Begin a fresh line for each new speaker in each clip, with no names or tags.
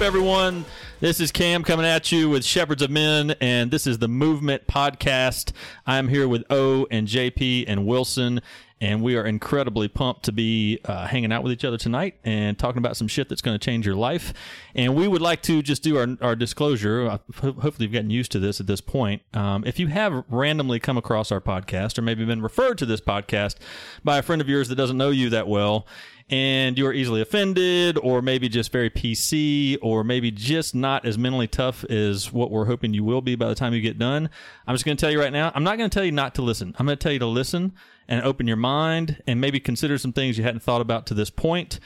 up, everyone? This is Cam coming at you with Shepherds of Men, and this is the Movement Podcast. I'm here with O and JP and Wilson, and we are incredibly pumped to be uh, hanging out with each other tonight and talking about some shit that's going to change your life. And we would like to just do our, our disclosure. Uh, ho- hopefully, you've gotten used to this at this point. Um, if you have randomly come across our podcast or maybe been referred to this podcast by a friend of yours that doesn't know you that well, and you are easily offended, or maybe just very PC, or maybe just not as mentally tough as what we're hoping you will be by the time you get done, I'm just going to tell you right now, I'm not going to tell you not to listen. I'm going to tell you to listen and open your mind and maybe consider some things you hadn't thought about to this point.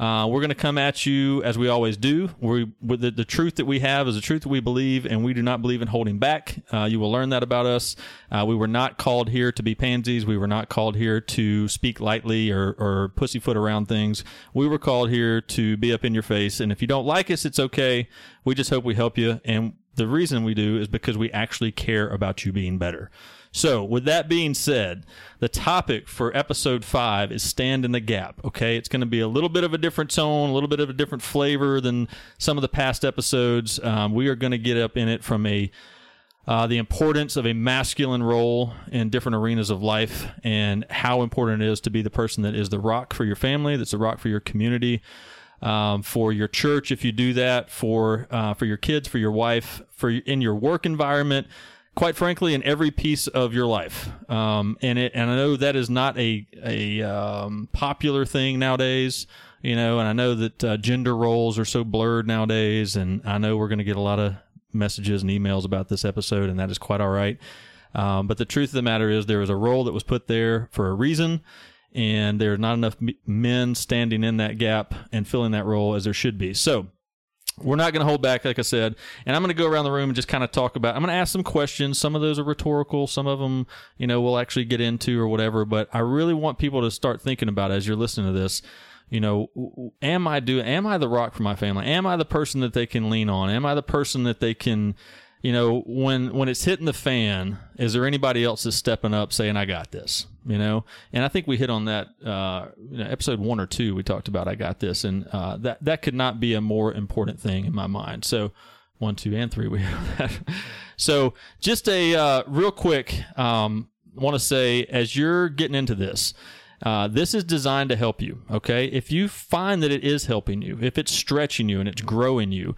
Uh, we're going to come at you as we always do. We, the, the truth that we have is the truth that we believe, and we do not believe in holding back. Uh, you will learn that about us. Uh, we were not called here to be pansies. We were not called here to speak lightly or, or pussyfoot around things. We were called here to be up in your face. And if you don't like us, it's okay. We just hope we help you. And the reason we do is because we actually care about you being better. So, with that being said, the topic for episode five is stand in the gap. Okay. It's going to be a little bit of a different tone, a little bit of a different flavor than some of the past episodes. Um, we are going to get up in it from a uh, the importance of a masculine role in different arenas of life and how important it is to be the person that is the rock for your family, that's the rock for your community, um, for your church if you do that, for uh, for your kids, for your wife, for in your work environment. Quite frankly, in every piece of your life, um, and it and I know that is not a a um, popular thing nowadays, you know, and I know that uh, gender roles are so blurred nowadays, and I know we're going to get a lot of messages and emails about this episode, and that is quite all right. Um, but the truth of the matter is, there is a role that was put there for a reason, and there are not enough men standing in that gap and filling that role as there should be. So, we're not going to hold back, like I said, and I'm going to go around the room and just kind of talk about. I'm going to ask some questions. Some of those are rhetorical. Some of them, you know, we'll actually get into or whatever. But I really want people to start thinking about as you're listening to this. You know, am I do? Am I the rock for my family? Am I the person that they can lean on? Am I the person that they can, you know, when when it's hitting the fan? Is there anybody else that's stepping up saying, "I got this"? You know, and I think we hit on that uh, you know, episode one or two. We talked about, "I got this," and uh, that that could not be a more important thing in my mind. So. One, two, and three. We have that. So, just a uh, real quick. Um, want to say as you're getting into this, uh, this is designed to help you. Okay, if you find that it is helping you, if it's stretching you and it's growing you,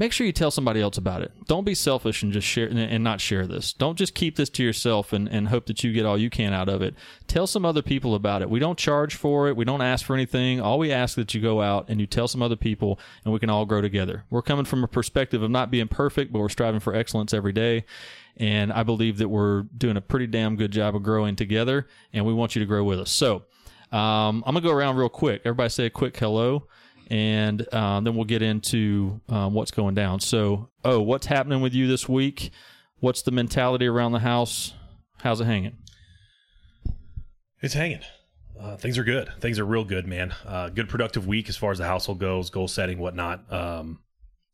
make sure you tell somebody else about it. Don't be selfish and just share and not share this. Don't just keep this to yourself and, and hope that you get all you can out of it. Tell some other people about it. We don't charge for it. We don't ask for anything. All we ask is that you go out and you tell some other people and we can all grow together. We're coming from a perspective of not being perfect, but we're striving for excellence every day. And I believe that we're doing a pretty damn good job of growing together and we want you to grow with us. So, um, I'm gonna go around real quick. Everybody say a quick hello and uh, then we'll get into um, what's going down. So, oh, what's happening with you this week? What's the mentality around the house? How's it hanging?
It's hanging. Uh, things are good. Things are real good, man. Uh, good productive week as far as the household goes, goal setting, whatnot. Um,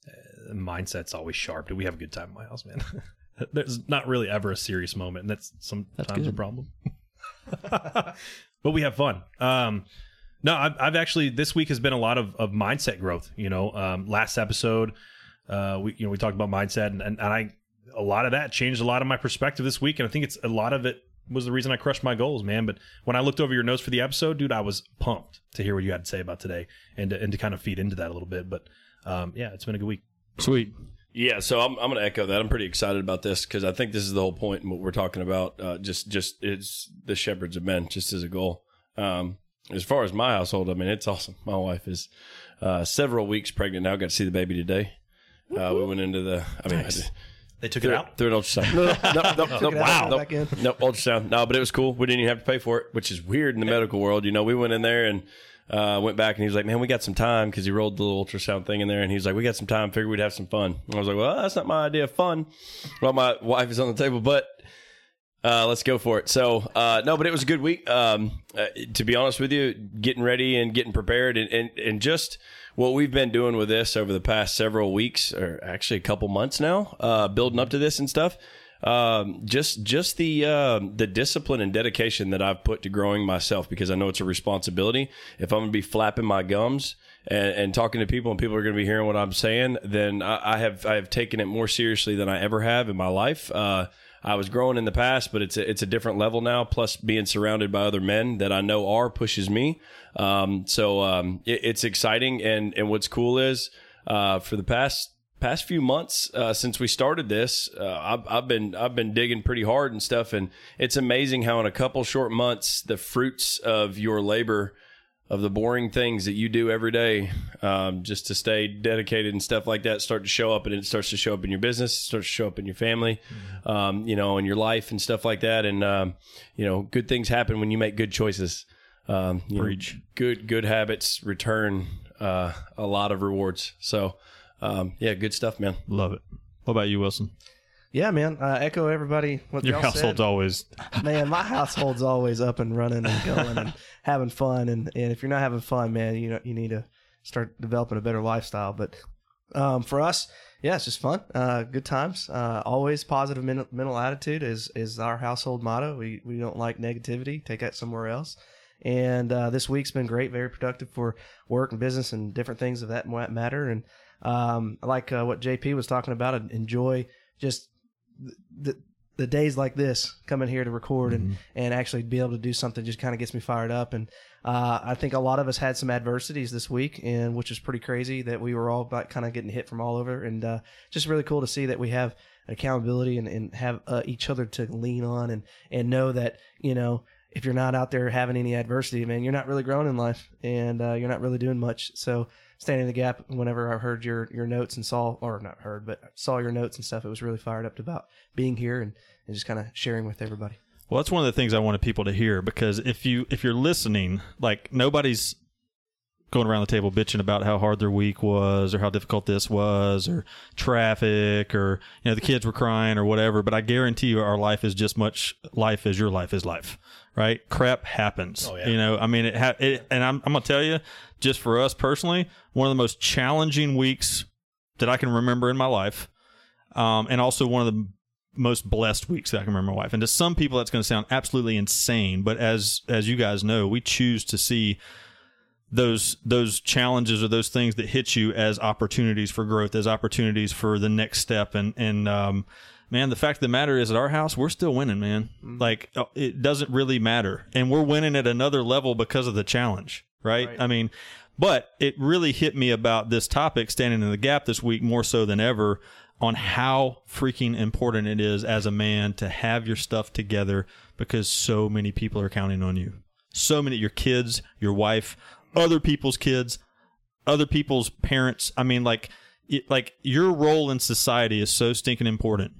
uh, mindset's always sharp. Do we have a good time in my house, man? There's not really ever a serious moment, and that's sometimes a problem. but we have fun. Um, no, I've, I've actually this week has been a lot of, of mindset growth. You know, um, last episode, uh, we you know we talked about mindset, and, and, and I a lot of that changed a lot of my perspective this week, and I think it's a lot of it was the reason I crushed my goals, man. But when I looked over your notes for the episode, dude, I was pumped to hear what you had to say about today, and to, and to kind of feed into that a little bit. But um, yeah, it's been a good week.
Sweet.
Yeah, so I'm, I'm going to echo that. I'm pretty excited about this because I think this is the whole point in what we're talking about. Uh, just just it's the shepherds of men, just as a goal. Um, as far as my household, I mean, it's awesome. My wife is uh, several weeks pregnant now. Got to see the baby today. Uh, we went into the. I mean,
Nice.
I did,
They took
through,
it out.
through an ultrasound. No, no, no, no, no, wow, no,
back
no ultrasound. No, but it was cool. We didn't even have to pay for it, which is weird in the medical world. You know, we went in there and uh, went back, and he was like, "Man, we got some time," because he rolled the little ultrasound thing in there, and he was like, "We got some time. Figured we'd have some fun." And I was like, "Well, that's not my idea of fun." Well, my wife is on the table, but uh, let's go for it. So, uh, no, but it was a good week. Um, uh, to be honest with you, getting ready and getting prepared, and, and, and just what we've been doing with this over the past several weeks, or actually a couple months now, uh, building up to this and stuff. Um, just just the uh, the discipline and dedication that I've put to growing myself because I know it's a responsibility. If I'm to be flapping my gums and, and, talking to people and people are to be hearing what I'm saying, then I, I, have I have taken it more seriously than I ever have in my life. I was growing in the past, but it's a, it's a different level now. Plus, being surrounded by other men that I know are pushes me. Um, so um, it, it's exciting, and and what's cool is uh, for the past past few months uh, since we started this, uh, I've, I've, been I've been digging pretty hard and stuff, and it's amazing how in a couple short months the fruits of your labor of the boring things that you do every day um, just to stay dedicated and stuff like that start to show up and it starts to show up in your business starts to show up in your family mm-hmm. um, you know in your life and stuff like that. And um, you know good things happen when you make good choices. Um, Preach. Know, good good habits return uh, a lot of rewards. So um, yeah good stuff man.
Love it. What about you wilson
yeah, man. Uh, echo everybody. What
Your household's
said.
always.
man, my household's always up and running and going and having fun. And, and if you're not having fun, man, you know you need to start developing a better lifestyle. But um, for us, yeah, it's just fun. Uh, good times. Uh, always positive mental, mental attitude is is our household motto. We we don't like negativity. Take that somewhere else. And uh, this week's been great, very productive for work and business and different things of that matter. And um, I like uh, what JP was talking about. Enjoy just the the days like this coming here to record and, mm-hmm. and actually be able to do something just kind of gets me fired up. And uh, I think a lot of us had some adversities this week, and which is pretty crazy that we were all about kind of getting hit from all over. And uh, just really cool to see that we have accountability and, and have uh, each other to lean on and, and know that, you know, if you're not out there having any adversity, man, you're not really growing in life and uh, you're not really doing much. So standing in the gap whenever I heard your your notes and saw or not heard but saw your notes and stuff. It was really fired up about being here and, and just kind of sharing with everybody.
Well, that's one of the things I wanted people to hear because if you if you're listening, like nobody's going around the table bitching about how hard their week was or how difficult this was or traffic or you know the kids were crying or whatever but i guarantee you our life is just much life as your life is life right crap happens oh, yeah. you know i mean it, ha- it and I'm, I'm gonna tell you just for us personally one of the most challenging weeks that i can remember in my life um, and also one of the most blessed weeks that I can remember my wife. And to some people, that's going to sound absolutely insane. But as as you guys know, we choose to see those those challenges or those things that hit you as opportunities for growth, as opportunities for the next step. And and um, man, the fact of the matter is, at our house, we're still winning, man. Mm-hmm. Like uh, it doesn't really matter, and we're winning at another level because of the challenge, right? right? I mean, but it really hit me about this topic, standing in the gap this week more so than ever, on how freaking important it is as a man to have your stuff together because so many people are counting on you. So many, your kids, your wife, other people's kids, other people's parents. I mean, like, it, like your role in society is so stinking important.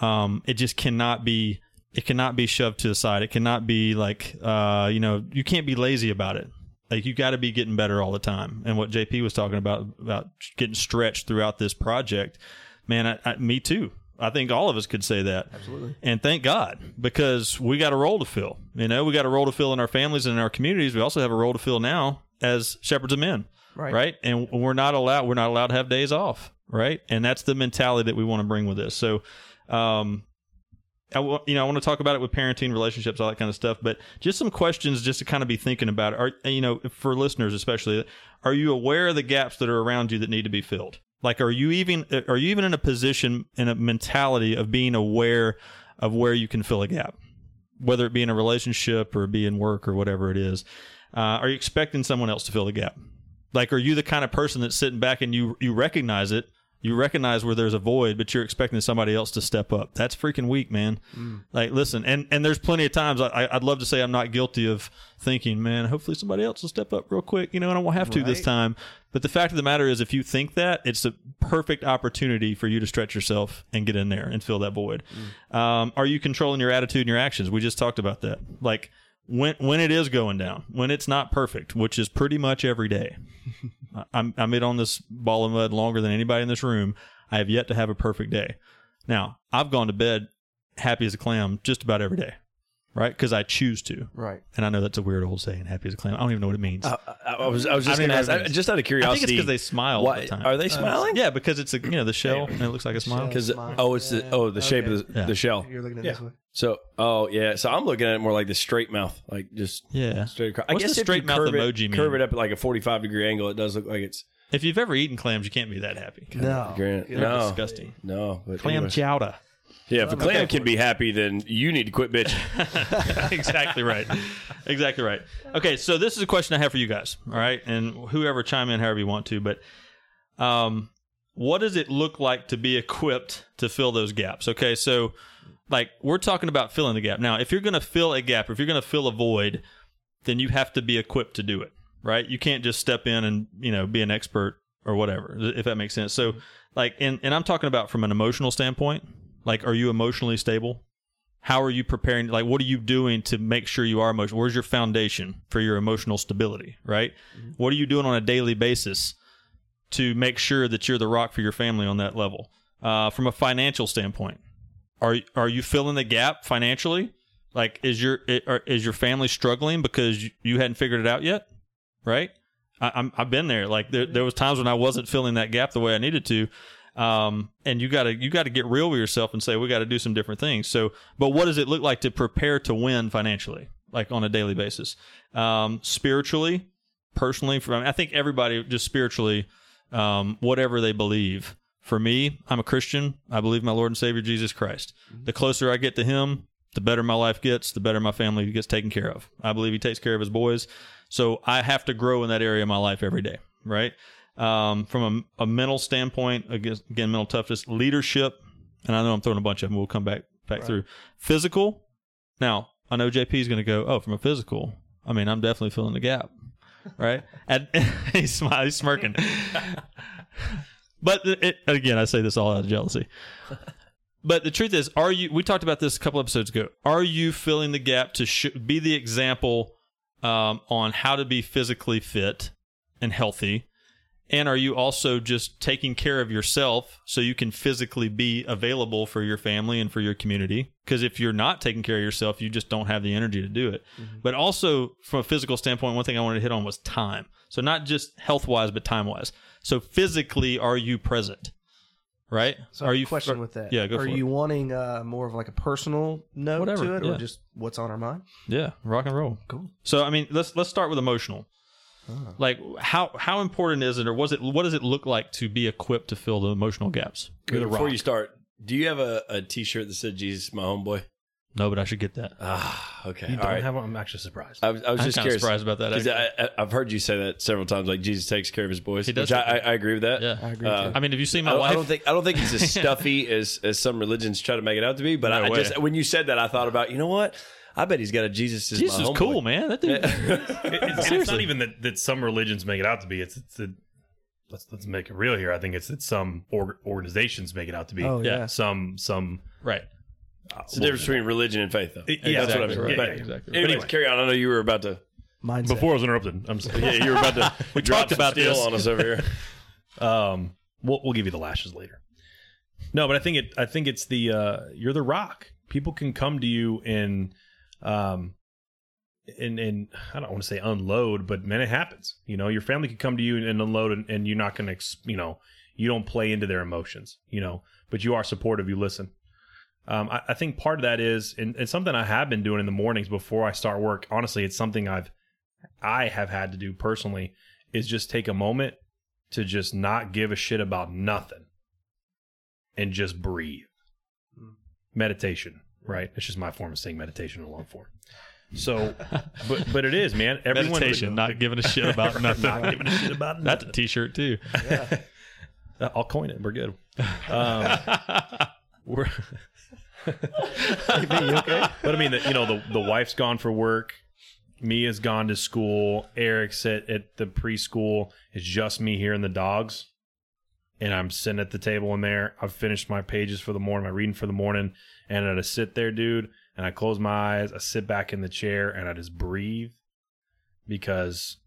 Um, it just cannot be. It cannot be shoved to the side. It cannot be like, uh, you know, you can't be lazy about it. Like you got to be getting better all the time. And what JP was talking about about getting stretched throughout this project, man, I, I, me too. I think all of us could say that.
Absolutely.
And thank God because we got a role to fill. You know, we got a role to fill in our families and in our communities. We also have a role to fill now as shepherds of men. Right. Right. And we're not allowed we're not allowed to have days off. Right. And that's the mentality that we want to bring with this. So um I, you know, I want to talk about it with parenting, relationships, all that kind of stuff. But just some questions, just to kind of be thinking about. Are you know, for listeners especially, are you aware of the gaps that are around you that need to be filled? Like, are you even are you even in a position in a mentality of being aware of where you can fill a gap, whether it be in a relationship or be in work or whatever it is? Uh, are you expecting someone else to fill the gap? Like, are you the kind of person that's sitting back and you you recognize it? You recognize where there's a void, but you're expecting somebody else to step up. That's freaking weak, man. Mm. Like, listen, and and there's plenty of times I, I'd love to say I'm not guilty of thinking, man, hopefully somebody else will step up real quick, you know, and I won't have to right. this time. But the fact of the matter is, if you think that, it's a perfect opportunity for you to stretch yourself and get in there and fill that void. Mm. Um, are you controlling your attitude and your actions? We just talked about that. Like when when it is going down, when it's not perfect, which is pretty much every day. I'm I'm in on this ball of mud longer than anybody in this room. I have yet to have a perfect day. Now, I've gone to bed happy as a clam just about every day. Right? Because I choose to.
Right.
And I know that's a weird old saying, happy as a clam. I don't even know what it means.
I, I- I was I was just
I
going to ask,
know what it
I- just out of curiosity.
I think it's because they smile all
why-
the time.
Are they uh, smiling?
yeah, because it's a you know the shell and it looks like a smile.
Because oh, it's the oh the shape of the,
Yeah.
the shell.
You're looking at
Yeah.
this way.
So oh yeah, so I'm looking at it more like the straight mouth, like just
Yeah.
straight across.
What's
I guess
the
if you
straight mouth
curve it,
emoji mean?
Curve it up at like a 45 degree angle. It does look like it's
If you've ever eaten clams, you can't be that happy.
No.
Grant.
They're
No,
disgusting.
no. But
Clam
anyway.
chowder.
Yeah, if a clam can be happy, then you need to quit bitching.
exactly right. Exactly right. Okay, so this is a question I have for you guys. All right, and whoever chime in however you want to, but um, what does it look like to be equipped to fill those gaps? Okay, so like we're talking about filling the gap. Now, if you're going to fill a gap, if you're going to fill a void, then you have to be equipped to do it. Right? You can't just step in and you know be an expert or whatever, if that makes sense. So, like, and and I'm talking about from an emotional standpoint. Like, are you emotionally stable? how are you preparing? Like what are you doing to make sure you are emotional where's your foundation for your emotional stability right? What are you doing on a daily basis to make sure that you're the rock for your family on that level? Uh, from a financial standpoint are are you filling the gap financially? Like is your is your family struggling because you, hadn't figured it out yet? Right? I, I'm, I've been there. Like there, there was times when I wasn't filling that gap the way I needed to um, and you gotta you gotta get real with yourself and say we got to do some different things. So, but what does it look like to prepare to win financially, like on a daily basis, um, spiritually, personally? For I, mean, I think everybody just spiritually, um, whatever they believe. For me, I'm a Christian. I believe my Lord and Savior Jesus Christ. The closer I get to Him, the better my life gets. The better my family gets taken care of. I believe He takes care of His boys. So I have to grow in that area of my life every day. Right um, from a, a mental standpoint, again, mental toughness, leadership, and I know I'm throwing a bunch of them. We'll come back back through physical. Now I know JP is going to go. Oh, from a physical. I mean, I'm definitely filling the gap, right? and he's smiling, he's smirking. but it, again, I say this all out of jealousy. But the truth is, are you? We talked about this a couple episodes ago. Are you filling the gap to sh- be the example um, on how to be physically fit and healthy? And are you also just taking care of yourself so you can physically be available for your family and for your community? Because if you're not taking care of yourself, you just don't have the energy to do it. But also, from a physical standpoint, one thing I wanted to hit on was time. So, not just health wise, but time wise. So, physically, are you present? Right?
So
are
are
you
you question with that?
Yeah, go
Are
for it.
you wanting uh, more of like a personal note
Whatever,
to it,
yeah.
or just what's on our mind?
Yeah, rock and roll.
Cool.
So I mean, let's let's start with emotional. Like how how important is it, or was it? What does it look like to be equipped to fill the emotional gaps? You're
Before
rock.
you start, do you have a, a T-shirt that said "Jesus, my homeboy"?
no, but I should get that.
Ah, okay.
You
All
don't
right.
have one. I'm actually surprised.
I was, I was just curious
surprised about that.
I, I, I've heard you say that several times. Like Jesus takes care of his boys.
He does
which I, I, I agree with that.
yeah,
I agree.
Uh,
too.
I mean, have you seen my
don't,
wife?
I don't think I don't think it's as stuffy as as some religions try to make it out to be. But
No
I,
way.
just when you said that, I thought about you know what? I bet he's got a Jesus. Is
Jesus
my
is
homeboy.
cool, man. That dude.
It- it's, and it's not
Seriously.
even that, that some religions make it out to be. It's, it's a, let's let's make it real here. I think it's that some or, organizations make it out to be.
oh
yeah.
yeah.
Some some.
right.
Uh,
It's the difference between religion and faith, though.
It- yeah,
that's what I
exactly.
mean.
Yeah,
But
yeah,
exactly.
Anyways,
anyway.
carry on. I know you were about to.
Mindset.
Before I was interrupted, I'm sorry.
Yeah, you were about to. we
talked about
steel
this.
on us over here.
Um, we'll we'll give you the lashes later. No, but I think it. I think it's the uh, you're the rock. People can come to you and, um, and and I don't want to say unload, but man, it happens. You know, your family could come to you and unload, and, and you're not going to, you know, you don't play into their emotions. You know, but you are supportive. You listen. Um, I, I think part of that is, and it's something I have been doing in the mornings before I start work. Honestly, it's something I've, I have had to do personally, is just take a moment to just not give a shit about nothing and just breathe. Meditation, right? It's just my form of saying meditation in long form. So, but but it is, man. Everyone,
Meditation, not giving a shit about nothing.
not giving a shit about nothing.
That's a
nothing.
T-shirt too.
I'll coin it. We're good. Um, we're,
you okay?
but I mean, the, you know, the the wife's gone for work. Mia's gone to school. Eric's at, at the preschool. It's just me here and the dogs. And I'm sitting at the table in there. I've finished my pages for the morning, my reading for the morning. And I just sit there, dude. And I close my eyes. I sit back in the chair and I just breathe because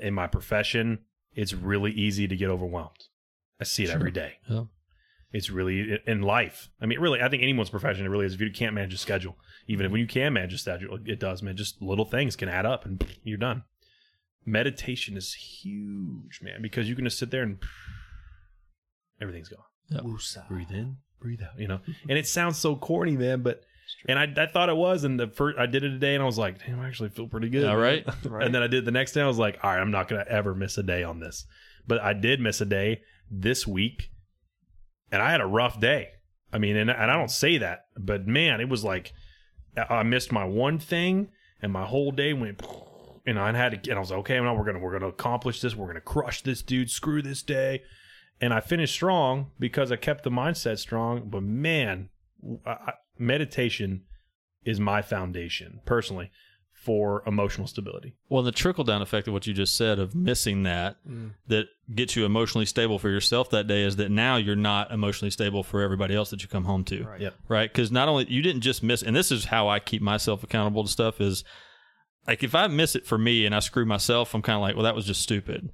in my profession, it's really easy to get overwhelmed. I see it every day.
Yeah.
It's really in life. I mean, really, I think anyone's profession, it really is. If you can't manage a schedule, even if when you can manage a schedule, it does, man. Just little things can add up and you're done. Meditation is huge, man, because you can just sit there and everything's gone.
Yep.
Breathe in, breathe out, you know? Mm-hmm. And it sounds so corny, man, but. And I, I thought it was, and the first I did it today, and I was like, "Damn, I actually feel pretty good."
All right.
Right.
And then I did the next day. I was like, all right, I'm not going to ever miss a day on this. But I did miss a day this week, and I had a rough day. I mean, and, and I don't say that, but man, it was like I I missed my one thing, and my whole day went. And I had to, and I was like, okay, now we're gonna we're gonna accomplish this. We're gonna crush this dude. Screw this day. And I finished strong because I kept the mindset strong. But man, I, I- meditation is my foundation personally for emotional stability.
Well, the trickle down effect of what you just said of missing that mm. that gets you emotionally stable for yourself that day is that now you're not emotionally stable for everybody else that you come home to.
Right.
Yep.
Right? Because not only you didn't just miss, and this is how I keep myself accountable to stuff is like if I miss it for me and I screw myself, I'm kind of like, well, that was just stupid.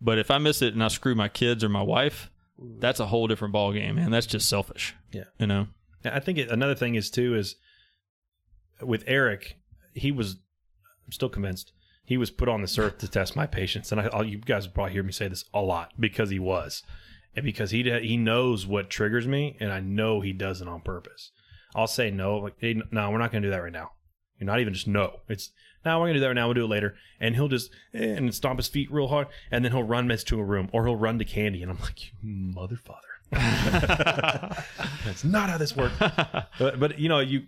But if I miss it and I screw my kids or my wife, that's a whole different ball game, man. That's just selfish.
Yeah.
You know.
I think it, another thing is too is with Eric, he was. I'm still convinced he was put on this earth to test my patience, and I, you guys will probably hear me say this a lot because he was, and because he he knows what triggers me, and I know he does it on purpose. I'll say no, like hey, no, we're not going to do that right now. You're not even just no. It's no, we're going to do that right now. We'll do it later, and he'll just eh, and stomp his feet real hard, and then he'll run Mitch to a room, or he'll run to Candy, and I'm like, you mother father. That's not how this works. but, but you know, you,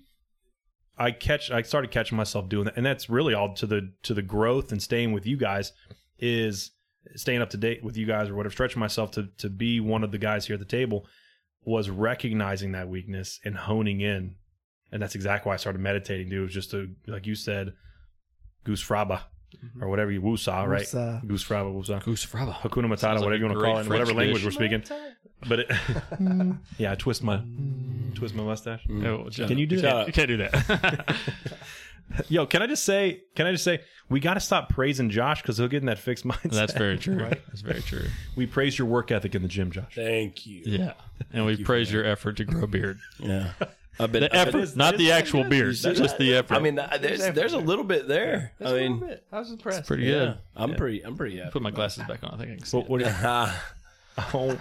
I catch, I started catching myself doing that, and that's really all to the to the growth and staying with you guys is staying up to date with you guys or whatever. Stretching myself to to be one of the guys here at the table was recognizing that weakness and honing in, and that's exactly why I started meditating. Dude, it was just to like you said, goose fraba or whatever you woosah, right?
Woosah.
Goose fraba, woosah.
Goose Fraba.
Hakuna Matata,
like
whatever you want to call it, in whatever language
dish.
we're speaking. But it, yeah, I twist my twist my mustache. Mm.
Oh,
Can you do that?
Can't, you can't do that.
Yo, can I just say? Can I just say we got to stop praising Josh because he'll get in that fixed mindset.
That's very true. Right? That's very true.
We praise your work ethic in the gym, Josh.
Thank you.
Yeah. And we praise your effort to grow beard.
Yeah. I've been.
The
I've
effort,
been-
not the actual beard,
see
just the effort.
I mean, there's there's a little bit there. I mean,
I was impressed.
pretty
yeah,
good.
I'm pretty. I'm pretty. Yeah.
Put my glasses back on. I think I can see.
What, what do you, oh,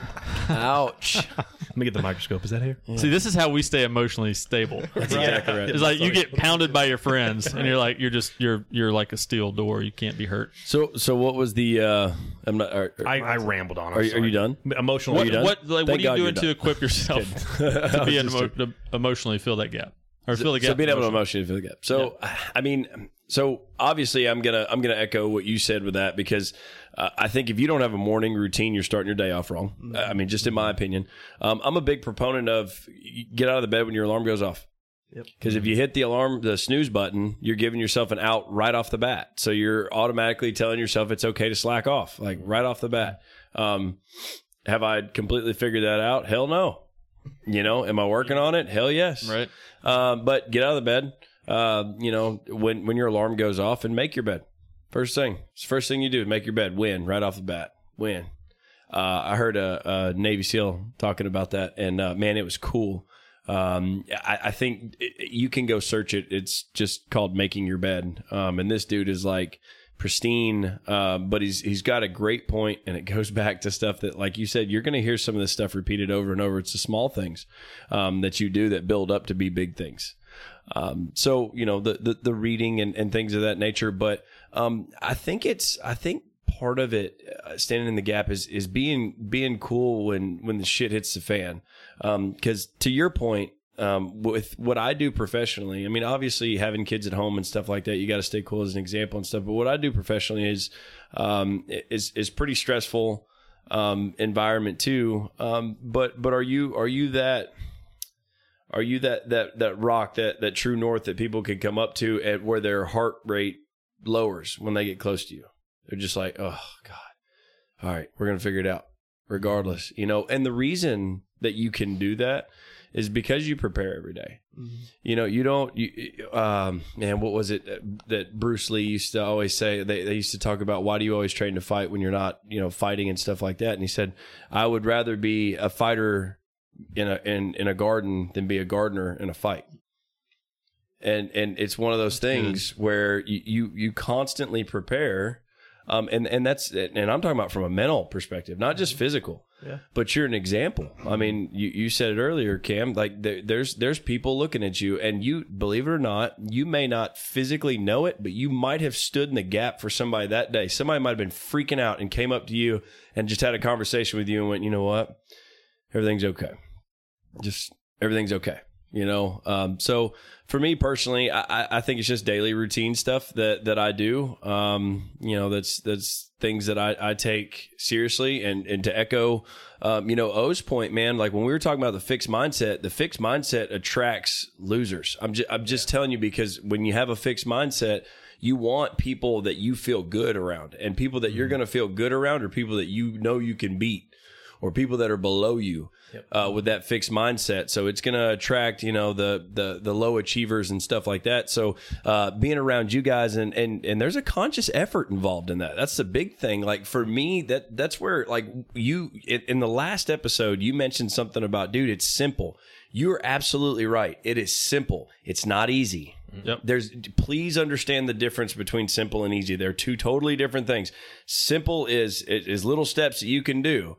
ouch.
let me get the microscope. Is that here?
it. See, this is how we stay emotionally stable.
That's exactly right.
It's like you get pounded by your friends, and you're like you're just you're you're like a steel door. You can't be hurt.
So so what was the? uh I'm not. Are, are,
I, I rambled on. I'm
are, you- are
sorry.
you done?
Emotional.
What
you done?
what like, what
Thank
are you
God
doing
you're
to
done.
equip yourself to be an emo- to emotionally fill that gap or fill the gap?
So being able to
emotionally?
emotionally fill the gap. So I mean, so obviously I'm gonna I'm gonna echo what you said with that because uh, I think if you don't have a morning routine, you're starting your day off wrong. I mean, just in my opinion, um, I'm a big proponent of get out of the bed when your alarm goes off.
Yep.
Because if you hit the alarm, the snooze button, you're giving yourself an out right off the bat. So you're automatically telling yourself it's okay to slack off, like right off the bat. Um, have I completely figured that out? Hell no. You know, am I working on it? Hell yes.
right.
Um, but get out of the bed. Uh, you know, when when your alarm goes off, and make your bed. First thing, first thing you do, make your bed. Win right off the bat. Win. Uh, I heard a, a Navy SEAL talking about that, and uh, man, it was cool. Um, I, I think it, you can go search it. It's just called making your bed. Um, and this dude is like pristine, uh, but he's he's got a great point, and it goes back to stuff that, like you said, you're going to hear some of this stuff repeated over and over. It's the small things um, that you do that build up to be big things. Um, so you know the, the the reading and, and things of that nature, but um, I think it's I think part of it uh, standing in the gap is is being being cool when when the shit hits the fan. Because to your point, um, with what I do professionally, I mean, obviously having kids at home and stuff like that, you got to stay cool as an example and stuff. But what I do professionally is um, is is pretty stressful um, environment too. Um, but but are you are you that are you that that that rock that that true north that people can come up to at where their heart rate lowers when they get close to you? They're just like, oh god, all right, we're gonna figure it out, regardless, you know. And the reason that you can do that is because you prepare every day. You know, you don't. You, um, man, what was it that- that Bruce Lee used to always say? They, they used to talk about why do you always train to fight when you're not, you know, fighting and stuff like that. And he said, I would rather be a fighter in a in, in a garden than be a gardener in a fight. And and it's one of those things where you, you you constantly prepare, um, and and that's and I'm talking about from a mental perspective, not just physical.
Yeah.
But you're an example. I mean, you, you said it earlier, Cam. Like there, there's there's people looking at you, and you believe it or not, you may not physically know it, but you might have stood in the gap for somebody that day. Somebody might have been freaking out and came up to you and just had a conversation with you and went, you know what, everything's okay. Just everything's okay. You know, um, so for me personally, I, I- think it's just daily routine stuff that that I do. Um, you know, that's that's things that I, I take seriously. And and to echo, um, you know, O's point, man, like when we were talking about the fixed mindset, the fixed mindset attracts losers. I'm just I'm just telling you because when you have a fixed mindset, you want people that you feel good around, and people that you're going to feel good around are people that you know you can beat or people that are below you uh, with that fixed mindset. So it's going to attract, you know, the the the low achievers and stuff like that. So uh, being around you guys and and and there's a conscious effort involved in that. That's the big thing. Like for me, that that's where like you in, in the last episode you mentioned something about, dude, it's simple. You're absolutely right. It is simple. It's not easy.
Yep.
There's please understand the difference between simple and easy. They're two totally different things. Simple is is little steps that you can do.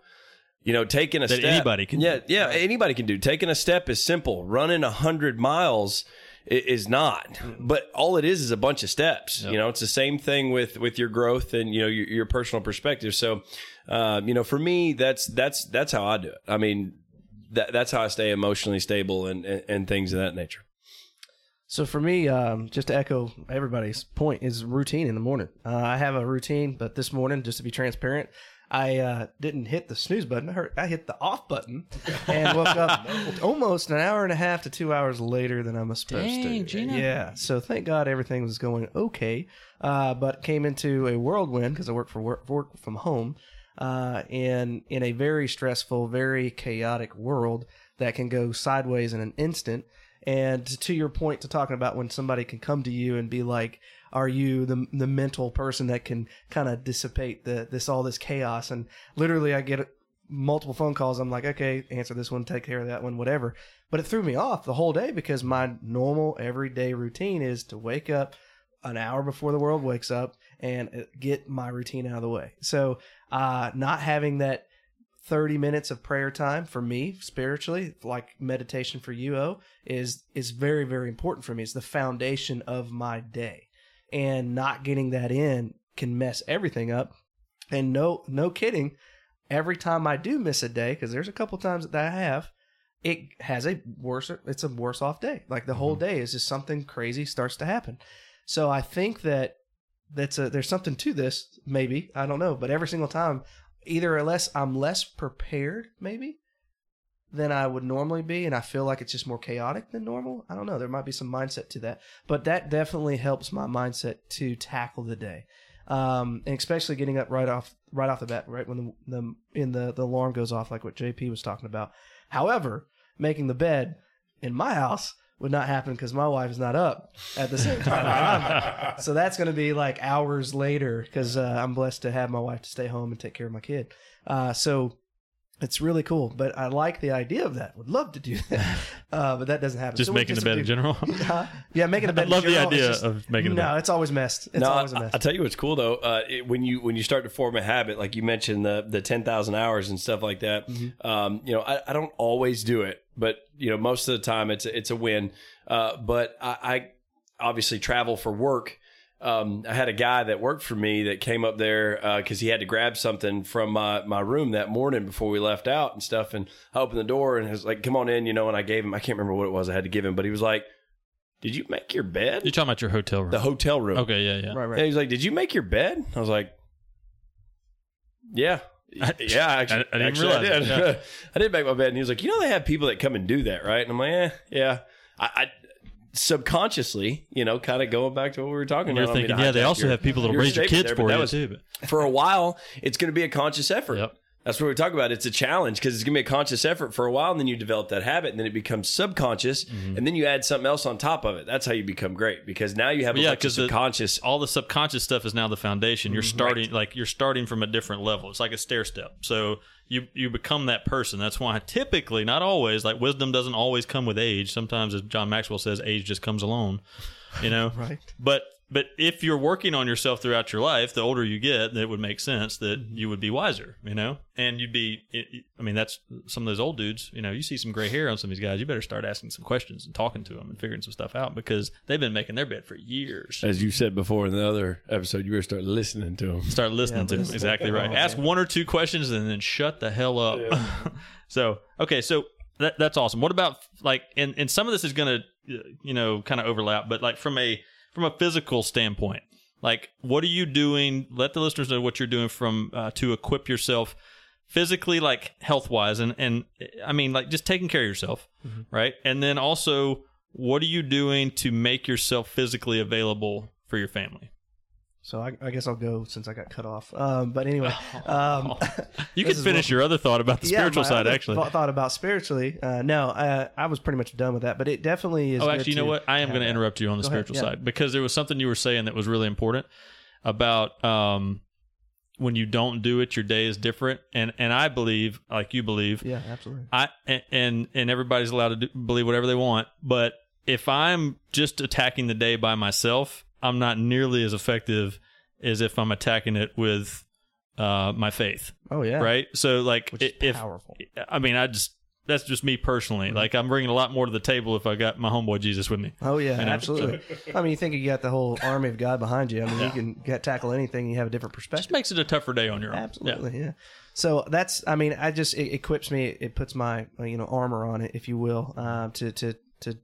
You know, taking a
That
step
anybody can
Yeah, yeah, anybody can do. Taking a step is simple. Running a hundred miles is not. But all it is is a bunch of steps. You know, it's the same thing with with your growth and you know your, your personal perspective. So, uh, you know, for me, that's that's that's how I do it. I mean, that that's how I stay emotionally stable and and, and things of that nature.
So for me, um, just to echo everybody's point, is routine in the morning. Uh, I have a routine, but this morning, just to be transparent, I uh, didn't hit the snooze button. I, heard, I hit the off button and woke up almost an hour and a half to two hours later than I was supposed
Dang,
to.
Gina.
Yeah. So thank God everything was going okay, uh, but came into a whirlwind because I work for work, work from home, uh, and in a very stressful, very chaotic world that can go sideways in an instant. And to your point, to talking about when somebody can come to you and be like, "Are you the the mental person that can kind of dissipate the this all this chaos?" And literally, I get multiple phone calls. I'm like, "Okay, answer this one, take care of that one, whatever." But it threw me off the whole day because my normal everyday routine is to wake up an hour before the world wakes up and uh, get my routine out of the way. So, uh, not having that 30 minutes of prayer time for me spiritually like meditation for you oh, is is very very important for me it's the foundation of my day and not getting that in can mess everything up. And no no kidding every time i do miss a day because there's a couple times that i have it has a worse it's a worse off day. Like the whole mm-hmm. day is just something crazy starts to happen. So i think that that's a there's something to this maybe i don't know but every single time either unless I'm less prepared, maybe, than I would normally be, and I feel like it's just more chaotic than normal. I don't know. There might be some mindset to that, but that definitely helps my mindset to tackle the day, um, and especially getting up right off right off the bat, right when the, the in the the alarm goes off, like what JP was talking about. However, making the bed in my house would not happen because my wife is not up at the same time. so that's going to be like hours later because uh, I'm blessed to have my wife to stay home and take care of my kid. Uh, so it's really cool. But I like the idea of that. Would love to do that, uh, but that doesn't happen.
Just
So we
making the bed in general.
Huh? Yeah, making a bed.
I
in
love the
general,
idea
just-
of making a
No,
bed.
it's always messed. It's
no,
always a
I,
mess.
will tell you what's cool though. Uh, it, when you when you start to form a habit, like you mentioned the the ten thousand hours and stuff like that.
Mm-hmm.
Um, you know, I, I don't always do it, but you know, most of the time it's a, it's a win. Uh, but I, I obviously travel for work. Um, I had a guy that worked for me that came up there because he had to grab something from my, my room that morning before we left out and stuff. And I opened the door and he was like, "Come on in," you know. And I gave him I can't remember what it was I had to give him, but he was like, "Did you make your bed?"
You're talking about your hotel room.
The hotel room.
okay, yeah, yeah.
right,
And
right.
he's like, "Did you make your bed?" I was like, "Yeah."
I-
yeah, actually,
I didn't
actually
realize
I did.
that, yeah.
I did make my bed, and he was like, "You know, they have people that come and do that, right?" And I'm like, "Eh, yeah." I, I subconsciously, you know, kind of going back to what we were talking
you're
about. I don't mean
thinking,
to
yeah, they also
your-
have people that'll raise your kids
there,
for you
was-
too. But
For a while, it's going to be a conscious effort.
Yep.
That's what we talk about. It's a challenge because it's gonna be a conscious effort for a while, and then you develop that habit, and then it becomes subconscious,
Mm-hmm.
and then you add something else on top of it. That's how you become great because now you have a
Yeah,
bunch of
'cause the-
subconscious.
all the subconscious stuff is now the foundation. You're starting like you're starting from a different level. It's like a stair step. So you you become that person. That's why typically, not always, like wisdom doesn't always come with age. Sometimes, as John Maxwell says, age just comes alone. You know,
Right.
But but if you're working on yourself throughout your life, the older you get, it would make sense that mm-hmm. you would be wiser. You know, and you'd be. it- it- I mean, that's some of those old dudes. You know, you see some gray hair on some of these guys. You better start asking some questions and talking to them and figuring some stuff out because they've been making their bed for years
As you said before in the other episode, you better start listening to them.
start listening
Yeah,
to them. Exactly right. Ask
man.
one or two questions and then shut the hell up. so okay, so that, that's awesome. What about like, and and some of this is going to, uh, you know, kind of overlap, but like from a from a physical standpoint, like what are you doing? Let the listeners know what you're doing from uh, to equip yourself physically, like health wise, and and I mean like just taking care of yourself, right? And then also, what are you doing to make yourself physically available for your family?
So I, I guess I'll go since I got cut off. Um, but anyway, um,
You
can
finish your other thought about the
yeah,
spiritual side, actually.
thought- about spiritually. Uh, no, uh, I was pretty much done with that. But it definitely is.
oh, actually, you know what? I am going to interrupt you on the
Go ahead,
spiritual
yeah.
side because there was something you were saying that was really important about um, when you don't do it, your day is different. And and I believe, like you believe,
Yeah, absolutely.
I and and, and everybody's allowed to do, believe whatever they want. But if I'm just attacking the day by myself, I'm not nearly as effective as if I'm attacking it with uh, my faith.
Oh yeah,
Right. So like,
Which
if
powerful.
I mean, I just that's just me personally.
Mm-hmm.
Like I'm bringing a lot more to the table if I got my homeboy Jesus with me.
Oh yeah,
You know,
absolutely. I mean, you think you got the whole army of God behind you. I mean,
Yeah.
you can get, tackle anything. You have a different
Just
perspective.
makes it a tougher day on your own.
Absolutely, yeah. So that's, I mean, I just it equips me. It puts my uh, you know armor on it, if you will, uh, to to to.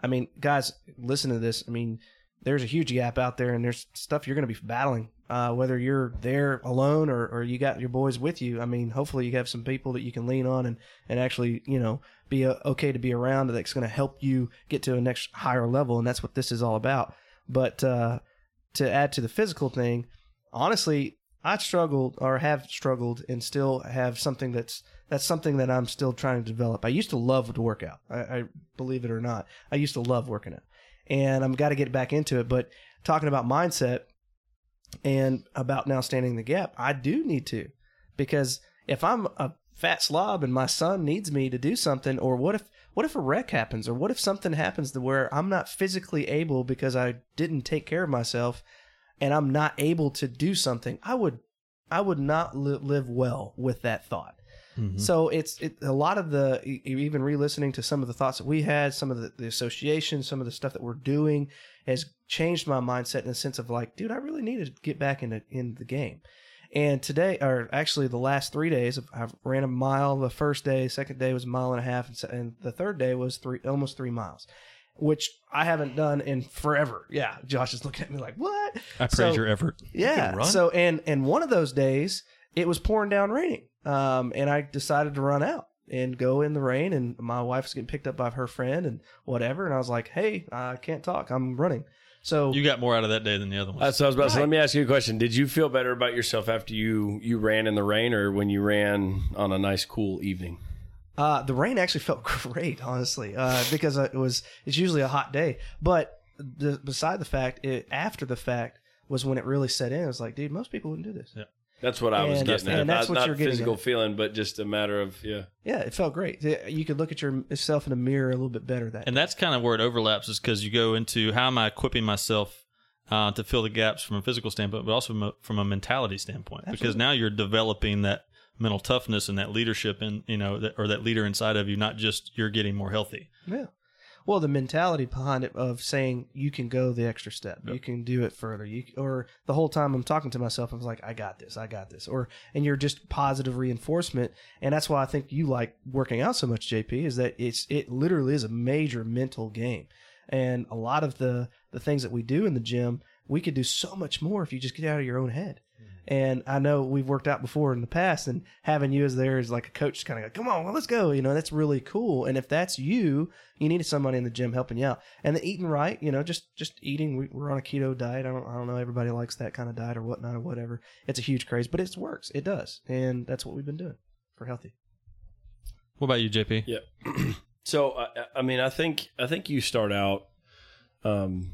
I mean, guys, listen to this. I mean, there's a huge gap out there, and there's stuff you're going to be battling. Uh, whether you're there alone or, or you got your boys with you. I mean, hopefully you have some people that you can lean on and, and actually, you know, be uh okay to be around that's going to help you get to a next higher level. And that's what this is all about. But uh, to add to the physical thing, honestly, I struggled or have struggled and still have something that's that's something that I'm still trying to develop. I used to love to work out. I, I believe it or not, I used to love working out, and I'm got to get back into it. But talking about mindset and about now standing the gap, I do need to because if I'm a fat slob and my son needs me to do something, or what if what if a wreck happens, or what if something happens to where I'm not physically able because I didn't take care of myself, and I'm not able to do something, I would I would not li- live well with that thought.
Mhm.
So it's it, a lot of the even re-listening to some of the thoughts that we had, some of the, the association, some of the stuff that we're doing has changed my mindset in the sense of like, dude, I really need to get back into in the game. And today, or actually the last three days, I've ran a mile. The first day, second day was a mile and a half, and, the third day was three, almost three miles, which I haven't done in forever. Yeah, Josh is looking at me like, what?
I praise
So-
your effort.
Yeah. So and and one of those days it was pouring down raining. Um, and I decided to run out and go in the rain. And my wife was getting picked up by her friend and whatever. And I was like, hey, I can't talk. I'm running. So
You got more out of that day than the other one.
That's what I was about to say.
Right.
Let me ask you a question. Did you feel better about yourself after you you ran in the rain, or when you ran on a nice cool evening?
Uh, the rain actually felt great, honestly, uh, because uh, it was it's usually a hot day. But the, beside the fact, it, after the fact was when it really set in. It was like, dude, most people wouldn't do this.
Yeah.
That's what I was
And-
getting at.
and that's
not
what
not
you're getting
physical
at.
feeling, but just a matter of yeah.
Yeah, it felt great. You could look at yourself in a mirror a little bit better that.
and that's kind of where it overlaps is because you go into how am I equipping myself uh, to fill the gaps from a physical standpoint, but also from a, from a mentality standpoint. Because now you're developing that mental toughness and that leadership, and you know, that, or that leader inside of you. Not just you're getting more healthy.
Yeah. Well, the mentality behind it of saying you can go the extra step, you can do it further. You or the whole time I'm talking to myself, I was like, I got this, I got this, or and you're just positive reinforcement, and that's why I think you like working out so much, JP, is that it's it literally is a major mental game, and a lot of the the things that we do in the gym, we could do so much more if you just get out of your own head. And I know we've worked out before in the past, and having you as there is like a coach, kind of like, come on, well, let's go. You know, that's really cool. And if that's you, you need somebody in the gym helping you out. And the eating right, you know, just just eating. We, we're on a keto diet. I don't I don't know. Everybody likes that kind of diet or whatnot or whatever. It's a huge craze, but it works. It does, and that's what we've been doing for healthy.
What about you, JP?
Yeah. so I, I mean, I think I think you start out um,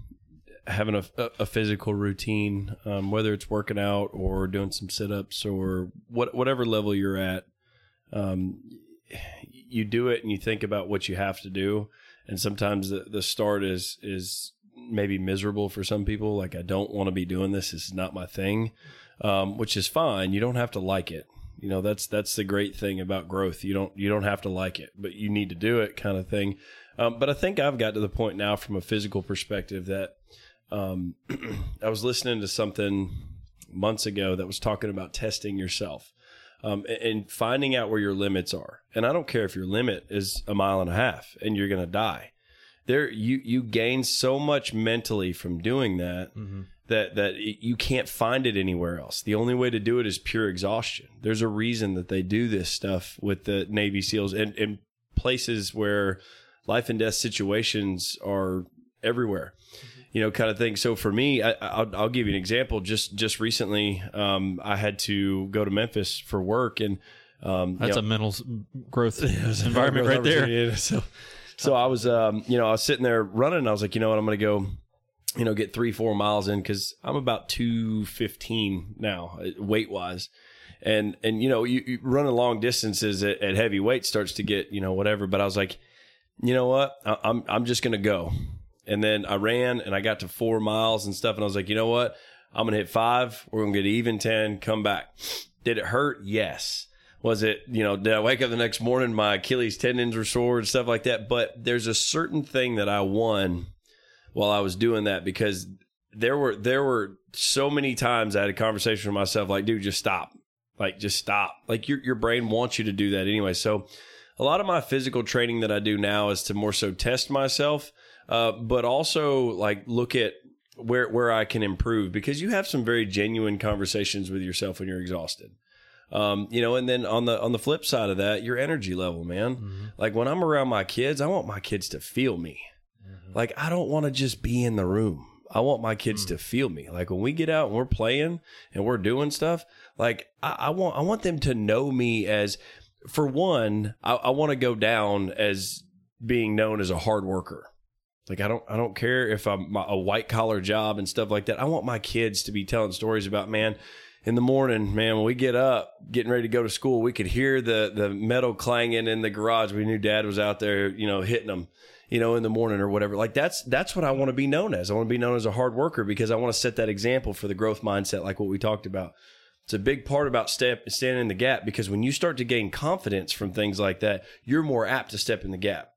having a, a physical routine, um, whether it's working out or doing some sit ups or what whatever level you're at. Um, you do it and you think about what you have to do, and sometimes the, the start is is maybe miserable for some people. Like I don't want to be doing this. This is not my thing, um, which is fine. You don't have to like it. You know, that's that's the great thing about growth. You don't you don't have to like it, but you need to do it, kind of thing. Um, but I think I've got to the point now, from a physical perspective, that um, I was listening to something months ago that was talking about testing yourself um, and finding out where your limits are. And I don't care if your limit is a mile and a half and you're going to die. There, you you gain so much mentally from doing that
Mm-hmm.
that that you can't find it anywhere else. The only way to do it is pure exhaustion. There's a reason that they do this stuff with the Navy SEALs and in places where life and death situations are everywhere. You know, kind of thing. So for me, I, I'll, I'll give you an example. Just just recently, um, I had to go to Memphis for work, and um, you
That's
know-
a mental growth environment right there.
so, so I was, um, you know, I was sitting there running. I was like, you know what, I'm going to go, you know, get three, four miles in because I'm about two fifteen now, uh, weight wise. And and you know, you, you running long distances at, at heavy weight starts to get you know whatever. But I was like, you know what, I, I'm I'm just going to go. And then I ran and I got to four miles and stuff. And I was like, you know what, I'm to hit five. We're to get even ten. Come back. Did it hurt? Yes was it you know did i wake up the next morning my achilles tendons were sore and stuff like that but there's a certain thing that i won while i was doing that because there were there were so many times i had a conversation with myself like dude just stop like just stop like your, your brain wants you to do that anyway so a lot of my physical training that i do now is to more so test myself uh, but also like look at where where i can improve because you have some very genuine conversations with yourself when you're exhausted um, you know, and then on the on the flip side of that, your energy level, man. Like when I'm around my kids, I want my kids to feel me. Like I don't want to just be in the room. I want my kids to feel me. Like when we get out and we're playing and we're doing stuff, like I, I want I want them to know me as for one, I, I want to go down as being known as a hard worker. Like I don't I don't care if I'm a white collar job and stuff like that. I want my kids to be telling stories about man in the morning, man, when we get up, getting ready to go to school, we could hear the the metal clanging in the garage. We knew dad was out there, you know, hitting them, you know, in the morning or whatever. Like that's that's what I want to be known as. I want to be known as a hard worker because I want to set that example for the growth mindset like what we talked about. It's a big part about step standing in the gap because when you start to gain confidence from things like that, you're more apt to step in the gap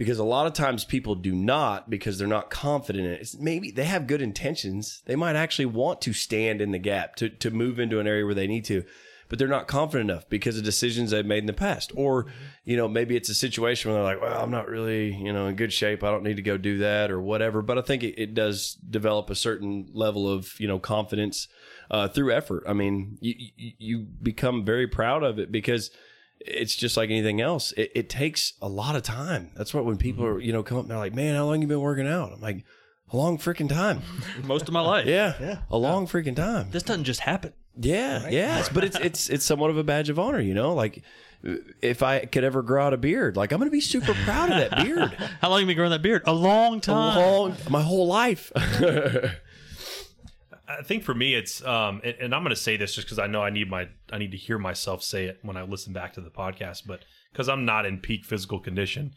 because a lot of times people do not because they're not confident in it. It's maybe they have good intentions. They might actually want to stand in the gap to, to move into an area where they need to, but they're not confident enough because of decisions they've made in the past. Or, you know, maybe it's a situation where they're like, well, I'm not really, you know, in good shape. I don't need to go do that or whatever. But I think it, it does develop a certain level of, you know, confidence uh, through effort. I mean, you, you, you become very proud of it because it's just like anything else. It, it takes a lot of time. That's what when people are, you know, come up and they're like, man, how long you been working out? I'm like, a long freaking time.
Most of my life.
Yeah.
Yeah.
A long freaking time.
This doesn't just happen.
Yeah. Yeah. It's- but it's, it's, it's somewhat of a badge of honor, you know, like if I could ever grow out a beard, like I'm going to be super proud of that beard.
How long have you been growing that beard? A long time.
A
time.
long, my whole life.
I think for me, it's um, and, and I'm going to say this just because I know I need my I need to hear myself say it when I listen back to the podcast, but because I'm not in peak physical condition.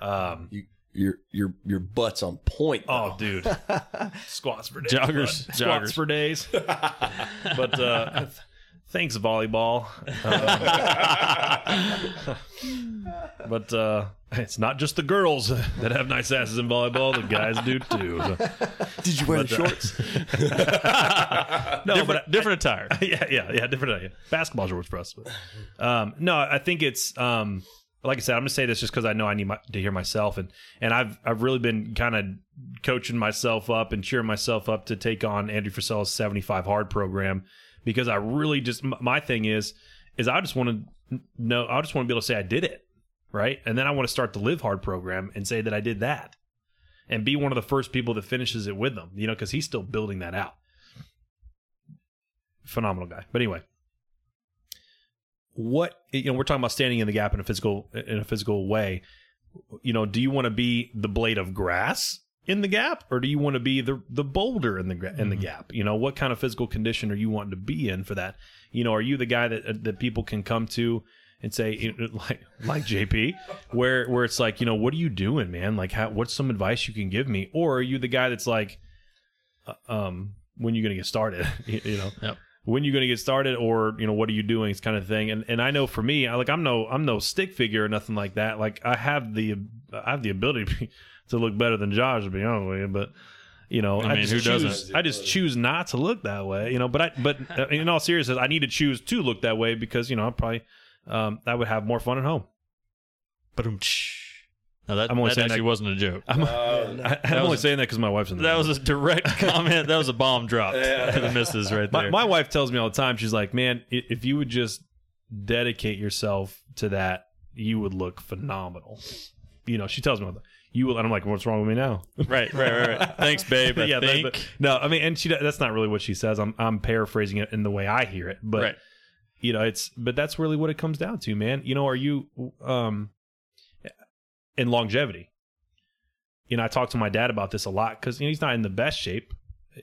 Um,
you, your, your, your butt's on point.
oh, dude, squats for days,
Joggers,
bud. squats for days. but uh, th- thanks, volleyball. Uh, but uh, it's not just the girls that have nice asses in volleyball; the guys do too. So-
Did you wear
But, uh,
shorts?
no,
different,
but
different attire.
yeah, yeah, yeah, different idea. Basketball shorts for us. But, um, no, I think it's um, like I said, I'm gonna say this just because I know I need my, to hear myself, and and I've I've really been kind of coaching myself up and cheering myself up to take on Andrew Frisella's 75 hard program because I really just my thing is is I just want to know I just want to be able to say I did it right, and then I want to start the live hard program and say that I did that, and be one of the first people that finishes it with them, you know, because he's still building that out. Phenomenal guy, but anyway. What you know we're talking about standing in the gap in a physical in a physical way. You know do you want to be the blade of grass in the gap or do you want to be the the boulder in the in the gap? You know what kind of physical condition are you wanting to be in for that? You know are you the guy that that people can come to and say like like JP where where it's like you know what are you doing man? Like how what's some advice you can give me? Or are you the guy that's like uh, um when you going to get started? You, you know?
Yep.
when you going to get started? Or you know what are you doing? It's kind of thing. And and i know for me I, like i'm no i'm no stick figure or nothing like that. Like i have the i have the ability to, be, to look better than josh to be honest with you but you know
I
i,
mean,
just
who
choose
doesn't?
i just choose not to look that way you know but i but uh, in all seriousness i need to choose to look that way because you know i probably um i would have more fun at home
Ba-dum-tsh. No, that,
I'm only
that
saying
actually
that-
wasn't a joke.
i'm,
Uh,
I, i'm only
was-
saying that because my wife's in the
That
room.
was a direct comment. That was a bomb drop
Yeah.
to the missus right
My,
there.
my wife tells me all the time, she's like, man, if you would just dedicate yourself to that, you would look phenomenal. You know, she tells me all that. You will, and I'm like, what's wrong with me now?
right, right, right, right. Thanks, babe. I
yeah, but- but- no, I mean, and she that's not really what she says. I'm I'm paraphrasing it in the way I hear it, but
right.
you know, it's but that's really what it comes down to, man. You know, are you um in longevity? You know, I talk to my dad about this a lot because you know, he's not in the best shape.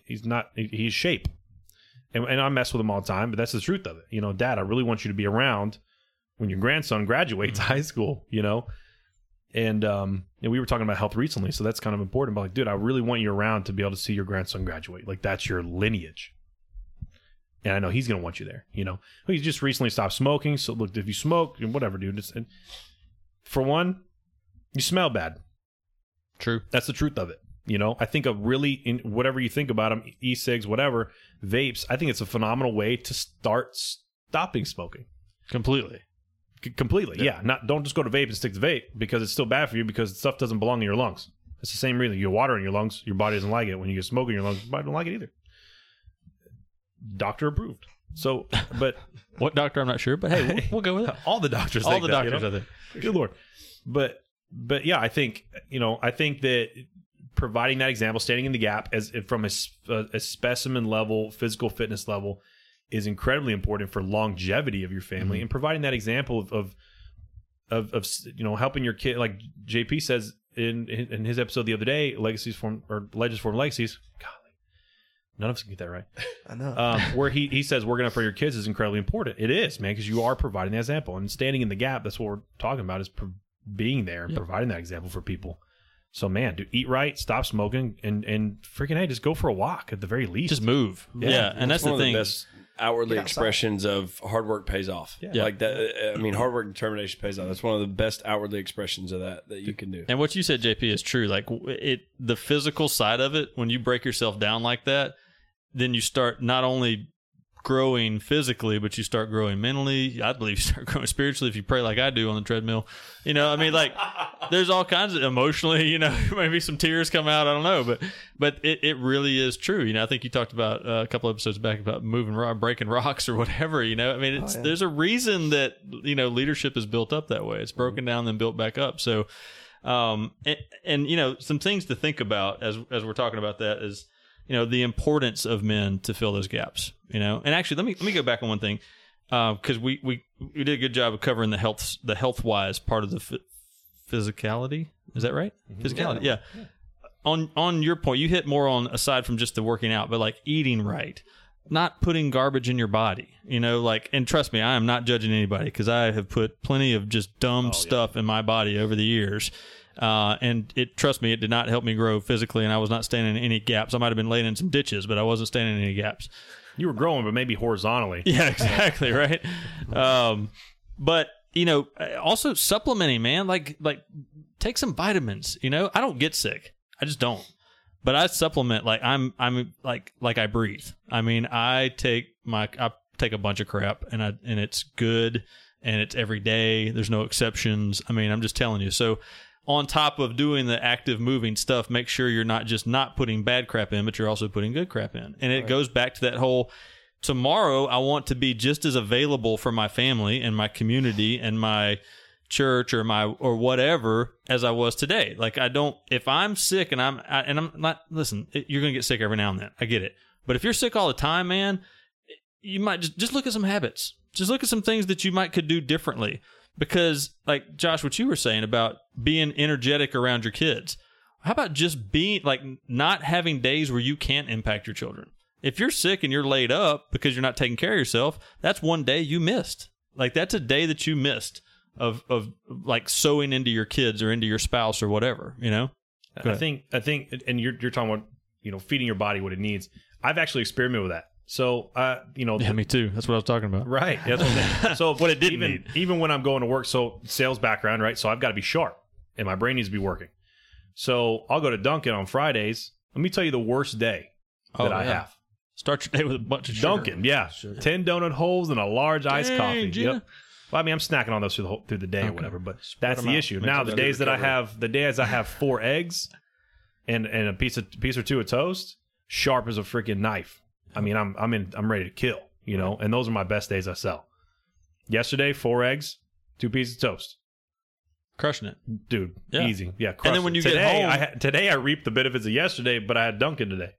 He's not. He's shape, and, and I mess with him all the time. But that's the truth of it. You know, Dad, I really want you to be around when your grandson graduates high school. You know, and um, you know, we were talking about health recently, so that's kind of important. But like, dude, I really want you around to be able to see your grandson graduate. Like, that's your lineage. And I know he's gonna want you there. You know, he just recently stopped smoking. So look, if you smoke, and whatever, dude. It's, and for one, you smell bad.
True.
That's the truth of it. You know, I think a really in whatever you think about them, e-cigs, whatever, vapes. I think it's a phenomenal way to start stopping smoking
Completely.
C- completely. Yeah. not don't just go to vape and stick to vape because it's still bad for you because stuff doesn't belong in your lungs. It's the same reason you get water in your lungs, your body doesn't like it. When you get smoke in your lungs, your body don't like it either. Doctor approved. So, but
What doctor? I'm not sure, but hey, we'll, we'll go with it.
all the doctors,
All the
that, you
doctors
know?
out there.
Good lord. But but yeah, I think you know I think that providing that example, standing in the gap as from a specimen level, physical fitness level, is incredibly important for longevity of your family,
Mm-hmm.
and providing that example of of of, of you know helping your kid, like JP says in in his episode the other day, legacies form or legends form legacies. Golly, none of us can get that right
I know.
um, where he, he says working out for your kids is incredibly important. It is, man, because you are providing that example and standing in the gap. That's what we're talking about is pro- being there and
Yep.
providing that example for people. So, man, do eat right, stop smoking, and and freaking hey, just go for a walk at the very least.
Just move. Yeah, and that's
one
the
of
thing.
the best outwardly expressions of hard work pays off.
Yeah.
Like that. I mean, hard work and determination pays off. That's one of the best outwardly expressions of that that you can do.
And what you said, JP, is true. Like it, the physical side of it, when you break yourself down like that, then you start not only growing physically, but you start growing mentally. I believe you start growing spiritually if you pray like I do on the treadmill. You know, I mean, like there's all kinds of emotionally. You know, maybe some tears come out. I don't know, but but it, it really is true. You know, I think you talked about uh, a couple episodes back about moving, rock, breaking rocks or whatever. You know, I mean, it's
yeah.
there's a reason that you know leadership is built up that way. It's broken down then built back up. So um and, and you know some things to think about as as we're talking about that is you know the importance of men to fill those gaps you know? And actually let me let me go back on one thing uh, because we we we did a good job of covering the health the health wise part of the phy- physicality. Is that right? Mm-hmm. Physicality yeah. on on your point you hit more on aside from just the working out but like eating right. Not putting garbage in your body you know like and trust me i am not judging anybody because i have put plenty of just dumb oh, stuff in my body over the years uh, and it trust me it did not help me grow physically and i was not standing in any gaps i might have been laying in some ditches but i wasn't standing in any gaps
you were growing, but maybe horizontally.
yeah, exactly, right. Um, but you know, also supplementing, man. Like, like take some vitamins. You know, I don't get sick. I just don't. But I supplement. Like I'm, I'm like, like I breathe. I mean, I take my, I take a bunch of crap, and I, and it's good. and it's every day. There's no exceptions. I mean, I'm just telling you. So, on top of doing the active moving stuff, make sure you're not just not putting bad crap in, but you're also putting good crap in. And it goes back to that whole tomorrow, I want to be just as available for my family and my community and my church or my or whatever as I was today. Like I don't if I'm sick and I'm I, and I'm not listen, you're going to get sick every now and then. I get it. But if you're sick all the time, man, you might just just look at some habits. Just look at some things that you might could do differently. Because like Josh, what you were saying about being energetic around your kids. How about just being like not having days where you can't impact your children? If you're sick and you're laid up because you're not taking care of yourself, that's one day you missed. Like that's a day that you missed of of like sowing into your kids or into your spouse or whatever, you know?
I think I think, and you're you're talking about you know feeding your body what it needs. I've actually experimented with that. So, uh, you know,
Yeah, me too. That's what I was talking about.
Right. That's what So
What it didn't
even
need.
even when I'm going to work, so sales background, right? So I've got to be sharp, and my brain needs to be working. So I'll go to Dunkin' on Fridays. Let me tell you the worst day
Oh,
that I have.
Start your day with a bunch of sugar.
Dunkin', yeah, ten donut holes and a large iced coffee. Yep. Well, I mean, I'm snacking on those through the whole, through the day or whatever, but that's the
out.
issue.
Makes
now the days that I have the days I have four eggs and and a piece of piece or two of toast, sharp as a freaking knife. I mean, I'm I'm in I'm ready to kill, you know, and those are my best days I sell. Yesterday, four eggs, two pieces of toast.
Crushing it.
Dude,
Yeah.
easy. Yeah.
And then when
it.
you get
today,
home-
I had, today I reaped the benefits of yesterday, but I had Dunkin' today.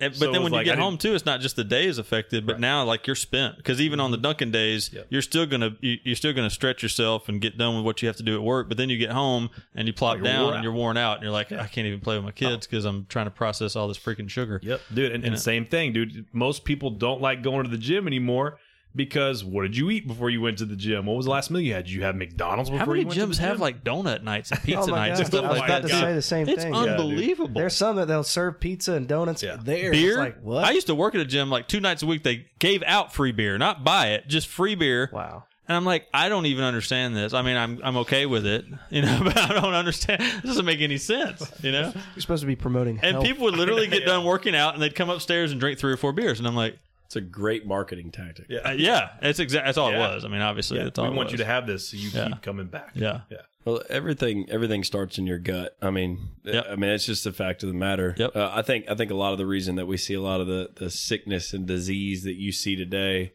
And- But
So
then when you
like,
get
I
home too, it's not just the day is affected, but now like you're spent because even on the mm-hmm. Dunkin' days,
Yep.
you're still gonna you, you're still gonna stretch yourself and get done with what you have to do at work. But then you get home and you plop oh,
you're
down and you're worn out and you're like, I can't even play with my kids oh. because I'm trying to process all this freaking sugar.
Yep, dude, and, and same thing, dude. Most people don't like going to the gym anymore because what did you eat before you went to the gym? What was the last meal you had? Did you have McDonald's before
How many
you went to
gyms
the
have like donut nights and oh pizza
oh my
nights
God.
and stuff
I was
like
about
that?
to say the same
It's
thing.
dude.
unbelievable.
There's some that they'll serve pizza and donuts
Yeah.
there.
beer.
It's like what?
I used to work at a gym like two nights a week. They gave out free beer, not buy it, just free beer.
wow.
And I'm like, I don't even understand this. I mean, I'm I'm okay with it, you know, but I don't understand. This doesn't make any sense, you know.
You're supposed to be promoting
And
health.
people would literally get done working out, and they'd come upstairs and drink three or four beers, and I'm like,
It's a great marketing tactic.
Yeah,
uh, yeah, that's exactly that's all
Yeah.
it was. I mean, obviously,
yeah.
that's all
we
it
want
was.
you to have this so you
Yeah.
keep coming back.
Yeah.
yeah.
Well, everything everything starts in your gut. I mean,
Yep.
I mean, it's just a fact of the matter.
Yep.
Uh, I think I think a lot of the reason that we see a lot of the the sickness and disease that you see today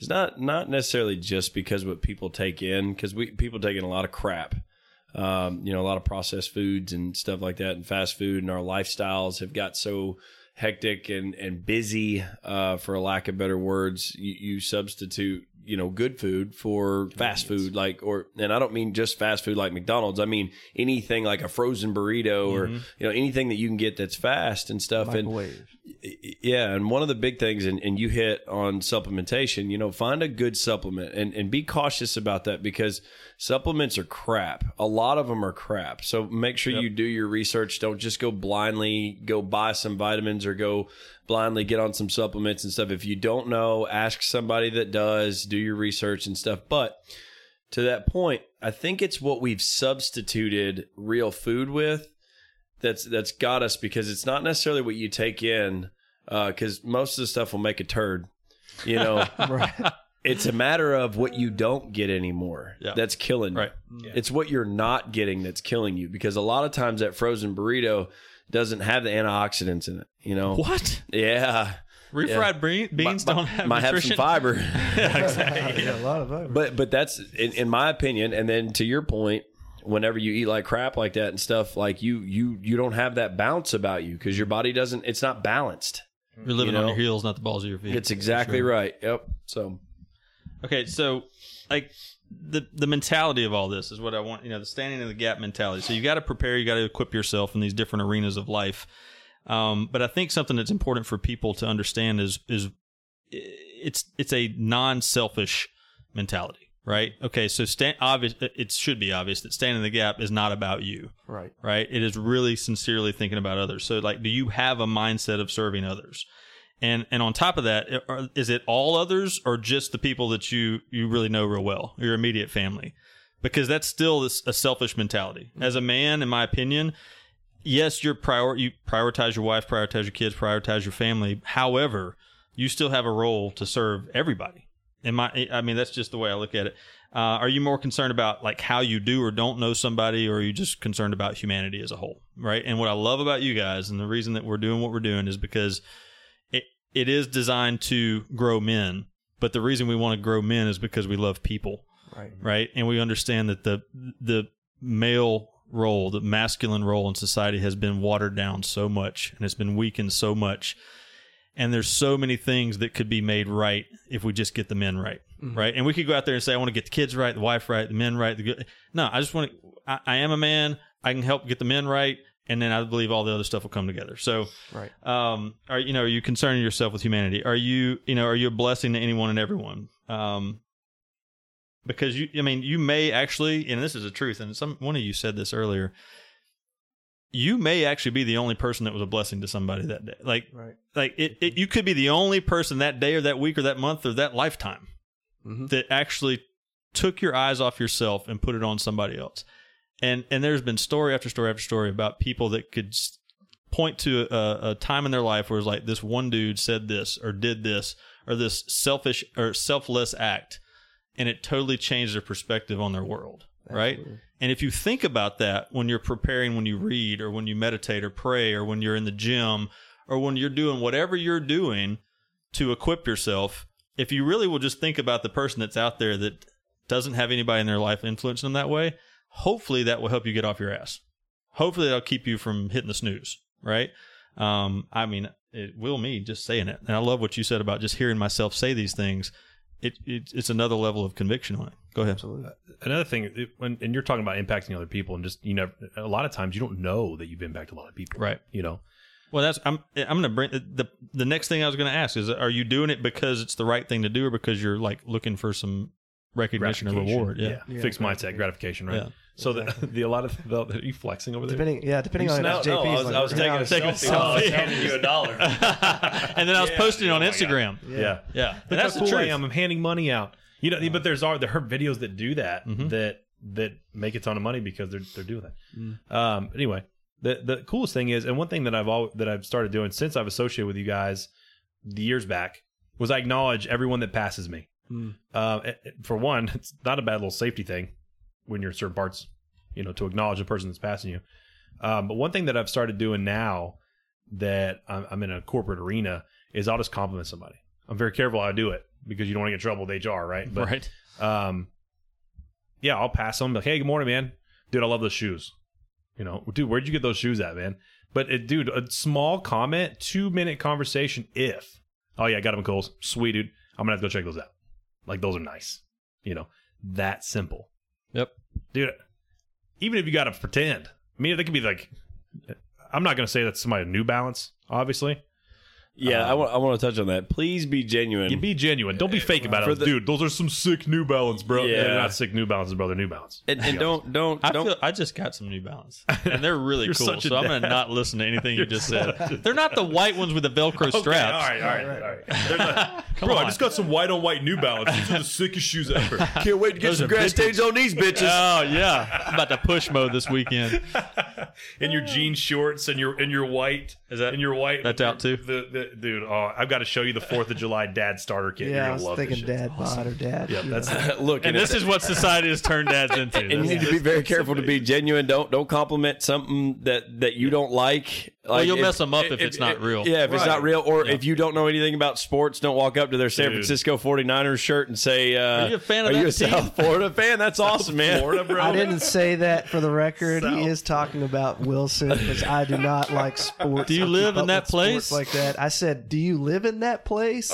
is not not necessarily just because what people take in, because we people take in a lot of crap. Um, you know, a lot of processed foods and stuff like that, and fast food, and our lifestyles have got so hectic and and busy, uh, for lack of better words. You, you substitute, you know, good food for fast food, like or and I don't mean just fast food like McDonald's. I mean anything like a frozen burrito or mm-hmm. you know anything that you can get that's fast and stuff. And yeah, and one of the big things, and, and you hit on supplementation, you know, find a good supplement and, and be cautious about that because supplements are crap. A lot of them are crap. So make sure you do your research. Don't just go blindly go buy some vitamins or go blindly get on some supplements and stuff. If you don't know, ask somebody that does, do your research and stuff. But to that point, I think it's what we've substituted real food with that's that's got us because it's not necessarily what you take in uh, because most of the stuff will make a turd you know
right.
it's a matter of what you don't get anymore
Yeah.
that's killing you
Right. Mm.
it's what you're not getting that's killing you because a lot of times that frozen burrito doesn't have the antioxidants in it you know?
What?
yeah.
Refried bre- beans don't have
might have some fiber.
Yeah, a lot of them.
but but that's in, in my opinion and then to your point whenever you eat like crap like that and stuff like you you you don't have that bounce about you because your body doesn't it's not balanced.
You're living
you
on your heels, not the balls of your feet.
it's exactly right. Yep. So
Okay, so like the the mentality of all this is what I want. You know, the standing in the gap mentality. So you got to prepare. You got to equip yourself in these different arenas of life. Um, but I think something that's important for people to understand is is it's it's a non selfish mentality, right? Okay, so stand obvious. It should be obvious that standing in the gap is not about you
right.
right? It is really sincerely thinking about others. So, like, do you have a mindset of serving others? And and on top of that, are- is it all others or just the people that you you really know real well, your immediate family? Because that's still this, a selfish mentality. As a man, in my opinion, yes, you're prior you prioritize your wife, prioritize your kids, prioritize your family. However, you still have a role to serve everybody. in my, I mean, that's just the way I look at it. Uh, are you more concerned about like how you do or don't know somebody, or are you just concerned about humanity as a whole, right? And what I love about you guys, and the reason that we're doing what we're doing, is because it is designed to grow men. But the reason we want to grow men is because we love people,
Right.
right? And we understand that the the male role, the masculine role in society has been watered down so much and it's been weakened so much. And there's so many things that could be made right if we just get the men right, mm-hmm. right? And we could go out there and say, I want to get the kids right, the wife right, the men right. The good. No, I just want to. I, I am a man. I can help get the men right, and then I believe all the other stuff will come together. So,
Right.
um, are you know, are you concerning yourself with humanity? Are you, you know, are you a blessing to anyone and everyone? Um, because you, I mean, you may actually, and this is the truth, and some one of you said this earlier. You may actually be the only person that was a blessing to somebody that day. Like,
Right.
like it, it, you could be the only person that day or that week or that month or that lifetime
Mhm.
that actually took your eyes off yourself and put it on somebody else. And and there's been story after story after story about people that could point to a, a time in their life where it's like this one dude said this or did this or this selfish or selfless act, and it totally changed their perspective on their world. Right. And if you think about that when you're preparing, when you read, or when you meditate, or pray, or when you're in the gym, or when you're doing whatever you're doing to equip yourself, if you really will just think about the person that's out there that doesn't have anybody in their life influencing them that way, hopefully that will help you get off your ass. Hopefully that'll keep you from hitting the snooze, right? Um, I mean, it will me just saying it. And I love what you said about just hearing myself say these things. It, it it's another level of conviction on it. Go ahead.
Absolutely.
Another thing, it, when and you're talking about impacting other people, and just you know, a lot of times you don't know that you've impacted a lot of people,
Right.
You know,
Well, that's I'm I'm gonna bring the the next thing I was gonna ask is are you doing it because it's the right thing to do or because you're like looking for some recognition or
gratification.
reward? Yeah.
Yeah,
fixed mindset, gratification, right?
Yeah.
So the, the a lot of the, are you flexing over there?
Depending, yeah, depending
You
on
smell-
if
no,
JP's
I was,
like
I was taking
out
a
Taking a
selfie. while I was handing you a dollar.
and then I was
Yeah.
posting it on
Oh.
Instagram.
yeah.
Yeah,
Look
and that's
how
the
cool I
truth.
am. I'm handing money out. You know, but there's are there are videos that do that
Mhm.
that that make a ton of money because they're they're doing that.
Mm.
Um, anyway, the the coolest thing is, and one thing that I've all that I've started doing since I've associated with you guys the years back was I acknowledge everyone that passes me.
Mm.
Uh, it- it- for one, it's not a bad little safety thing when you're certain parts, you know, to acknowledge the person that's passing you. Um, but one thing that I've started doing now that I'm, I'm in a corporate arena is I'll just compliment somebody. I'm very careful how I do it because you don't want to get in trouble with HR, right? But
right.
um, yeah, I'll pass them like, hey, good morning, man. Dude, I love those shoes. You know, dude, where'd you get those shoes at, man? But it, dude, a small comment, two minute conversation. If, oh yeah, I got them at Kohl's. Sweet, dude. I'm gonna have to go check those out. Like those are nice. You know, that simple,
Yep.
dude. Even if you got to pretend, I mean, they could be like, I'm not gonna say that's somebody New Balance, obviously.
Yeah, I
Um,
want I want to touch on that. Please be genuine.
You be genuine. Don't be fake about
For
it.
the-
dude, those are some sick New Balance, bro.
Yeah.
They're not sick New Balances, bro. They're New Balance.
and, and don't don't
I
don't
feel I just got some New Balance, and they're really cool.
such a
So I'm gonna not listen to anything you just said. They're not the white ones with the Velcro straps.
Okay, all right, all right, all right. They're not- bro, I just got some white on white New Balance. These are the sickest shoes ever.
can't wait to get
Those
some
are
grass stains on these bitches.
Oh yeah, I'm about to push mode this weekend.
in your jean shorts and your in your white.
Is that-
in your white?
that's out too?
The, the dude. Oh, I've got to show you the Fourth of July dad starter kit. You're
Yeah, I
gonna
was
love
thinking
this shit.
dad bod or dad.
Yeah, that's
know.
Look,
And
if-
this is what society has turned dads into.
and you need to be very careful to be genuine. Don't don't compliment something that that you don't like. Like
you'll mess them up if it's not real.
Yeah, if it's not real, or
Yeah.
if you don't know anything about sports, don't walk up to their San
Dude.
Francisco 49ers shirt and say, uh,
Are you a fan of
Are you
that
a
team?"
South Florida fan? That's awesome, man.
Florida, bro.
I didn't say that for the record.
South.
He is talking about Wilson because I do not like sports.
Do you
I
live in that place?
like that? I said, "Do you live in that place?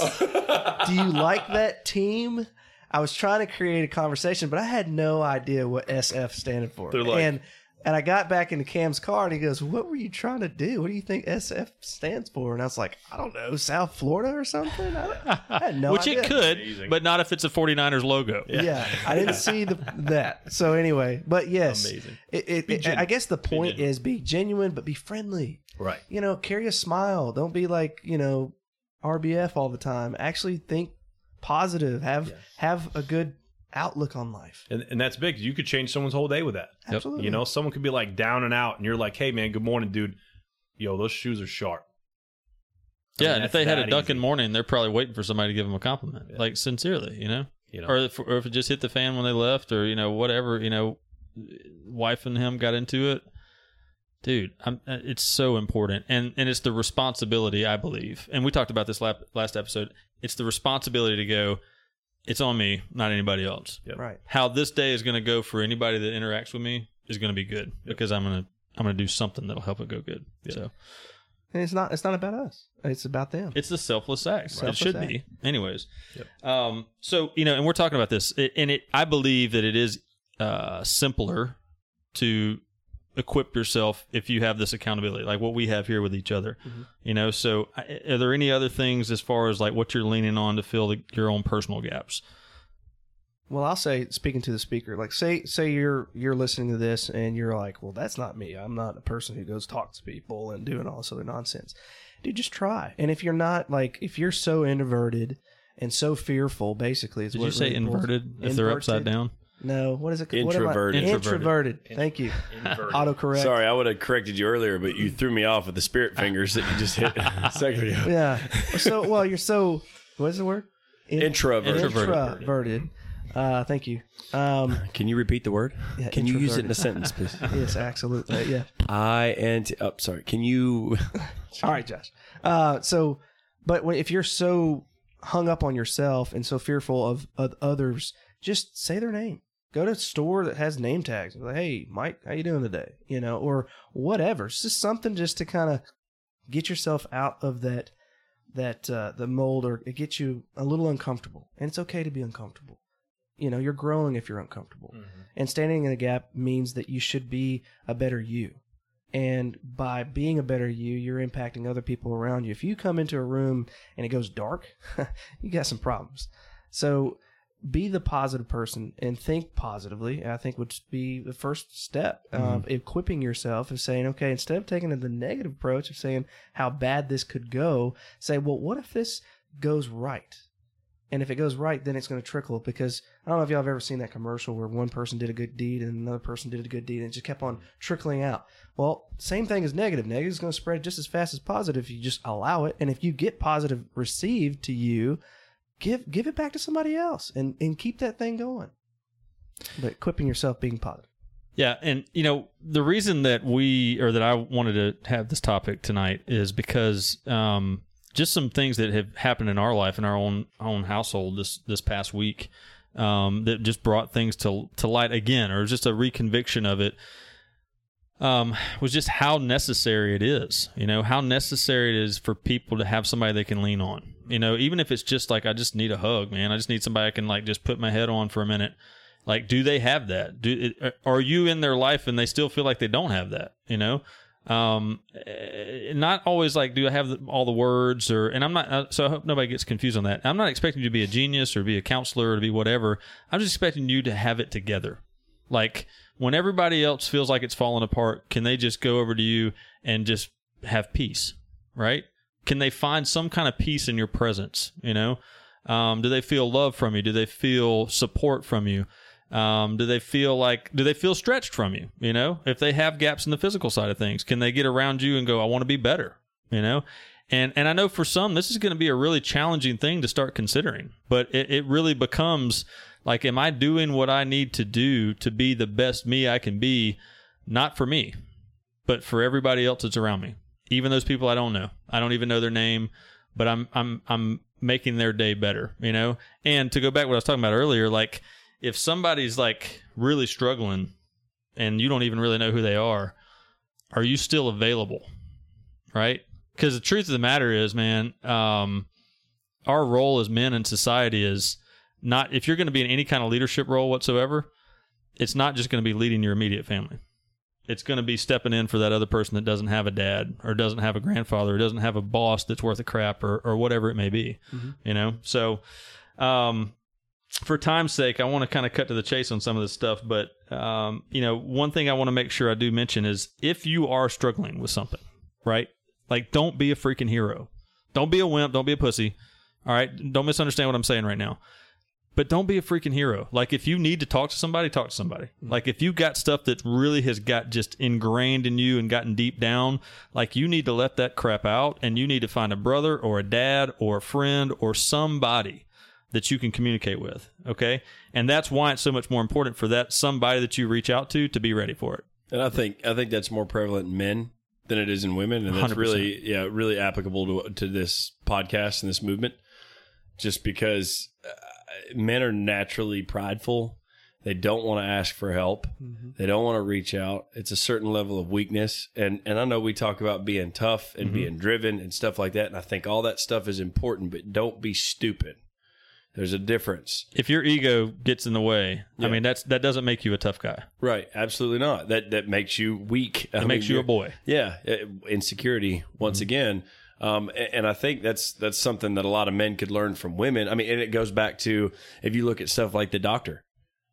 do you like that team?" I was trying to create a conversation, but I had no idea what SF standing for.
They're like-
and and I got back into Cam's car, and he goes, "What were you trying to do? What do you think SF stands for?" And I was like, "I don't know, South Florida or something." I, don't- I had no
Which
idea.
it could,
Amazing.
but not if it's a 49ers logo.
Yeah. I didn't see the, that. So anyway, but yes,
Amazing.
It, it,
Be
it- I guess the point
genuine.
is be genuine, but be friendly.
Right.
You know, carry a smile. Don't be like you know RBF all the time. Actually, think positive. Have
Yes.
have a good outlook on life.
And, and that's big. You could change someone's whole day with that.
Absolutely.
You know, someone could be like down and out, and you're like, "Hey, man, good morning, dude. Yo, those shoes are sharp."
Yeah,
mean,
and if they had a
that
Dunkin'
easy.
morning, they're probably waiting for somebody to give them a compliment, like sincerely, you know,
You know,
or if, or if it just hit the fan when they left, or you know whatever, you know, wife and him got into it. Dude, I'm, uh, it's so important, and and it's the responsibility I believe, and we talked about this last last episode. It's the responsibility to go. It's on me, not anybody else.
Yep.
Right.
How this day is going to go for anybody that interacts with me is going to be good because I'm gonna I'm gonna do something that'll help it go good. So
And it's not it's not about us. It's about them.
it's the selfless act.
Selfless
it should
act.
be, anyways. Um, so you know, and we're talking about this, it, and it. I believe that it is uh, simpler to equip yourself if you have this accountability, like what we have here with each other.
Mm-hmm.
You know, so are there any other things as far as like what you're leaning on to fill the, your own personal gaps?
Well, I'll say, speaking to the speaker, like say say you're you're listening to this and you're like, well, that's not me. I'm not a person who goes talk to people and doing all this other nonsense. Dude, just try. And if you're not like, if you're so introverted and so fearful, basically, is
Did
what
you say
really
inverted if they're upside down?
No, what is it? what am I-
Introverted.
Introverted. Thank you. Autocorrect.
Sorry, I would have corrected you earlier, but you threw me off with the spirit fingers that you just hit a second ago.
Yeah. So well, you're so. What is the word? In-
Introverted.
Introverted.
Introverted. Uh, thank you. Um,
Can you repeat the word?
Yeah,
Can you use it in a sentence, please?
yes, absolutely. Yeah.
I and oh, sorry. Can you?
All right, Josh. Uh, so, but if you're so hung up on yourself and so fearful of, of others, just say their name. Go to a store that has name tags. Like, hey, Mike, how you doing today? You know, or whatever. It's just something just to kind of get yourself out of that that uh, the mold, or it gets you a little uncomfortable. And it's okay to be uncomfortable. You know, you're growing if you're uncomfortable. And standing in the gap means that you should be a better you. And by being a better you, you're impacting other people around you. If you come into a room and it goes dark, you got some problems. So be the positive person and think positively. I think would be the first step of mm-hmm. equipping yourself of saying, okay, instead of taking the negative approach of saying how bad this could go, say, well, what if this goes right? And if it goes right, then it's going to trickle because I don't know if y'all have ever seen that commercial where one person did a good deed and another person did a good deed and it just kept on trickling out. Well, same thing as negative. Negative is going to spread just as fast as positive if you just allow it. And if you get positive received to you, give give it back to somebody else and, and keep that thing going. But equipping yourself being positive.
Yeah, and you know the reason that we or that I wanted to have this topic tonight is because um, just some things that have happened in our life in our own own household this this past week um, that just brought things to to light again, or just a reconviction of it. Um, was just how necessary it is. You know how necessary it is for people to have somebody they can lean on. You know, even if it's just like I just need a hug, man. I just need somebody I can like just put my head on for a minute. Like, do they have that? Do are you in their life and they still feel like they don't have that? You know, um, eh, not always like, do I have all the words or? And I'm not. Uh, so I hope nobody gets confused on that. I'm not expecting you to be a genius or be a counselor or to be whatever. I'm just expecting you to have it together. Like when everybody else feels like it's falling apart, can they just go over to you and just have peace? Right? Can they find some kind of peace in your presence? You know, um, do they feel love from you? Do they feel support from you? Um, do they feel like do they feel stretched from you? You know, if they have gaps in the physical side of things, can they get around you and go, "I want to be better"? You know, and and I know for some this is going to be a really challenging thing to start considering, but it, it really becomes like, am I doing what I need to do to be the best me I can be, not for me, but for everybody else that's around me, even those people I don't know, I don't even know their name, but I'm I'm I'm making their day better, you know. And to go back to what I was talking about earlier, like if somebody's like really struggling and you don't even really know who they are, are you still available? Right? Because the truth of the matter is, man, um, our role as men in society is not, if you're going to be in any kind of leadership role whatsoever, it's not just going to be leading your immediate family. It's going to be stepping in for that other person that doesn't have a dad or doesn't have a grandfather or doesn't have a boss that's worth a crap or, or whatever it may be, you know? So, um, for time's sake, I want to kind of cut to the chase on some of this stuff. But um, you know, one thing I want to make sure I do mention is if you are struggling with something, right? Like, don't be a freaking hero. Don't be a wimp. Don't be a pussy. All right. Don't misunderstand what I'm saying right now. But don't be a freaking hero. Like if you need to talk to somebody, talk to somebody. Like if you got stuff that really has got just ingrained in you and gotten deep down, like you need to let that crap out and you need to find a brother or a dad or a friend or somebody that you can communicate with. Okay. And that's why it's so much more important for that somebody that you reach out to to be ready for it.
And I think I think that's more prevalent in men than it is in women, and that's
100%.
really yeah really applicable to to this podcast and this movement. Just because uh, men are naturally prideful, they don't want to ask for help, mm-hmm. they don't want to reach out. It's a certain level of weakness, and and I know we talk about being tough and mm-hmm. being driven and stuff like that, and I think all that stuff is important, but don't be stupid. There's a difference.
If your ego gets in the way, I mean that's that doesn't make you a tough guy.
Right, absolutely not. That that makes you weak.
It makes you a boy.
Yeah, uh, insecurity once mm-hmm. again. Um, and I think that's that's something that a lot of men could learn from women. I mean, and it goes back to if you look at stuff like the doctor,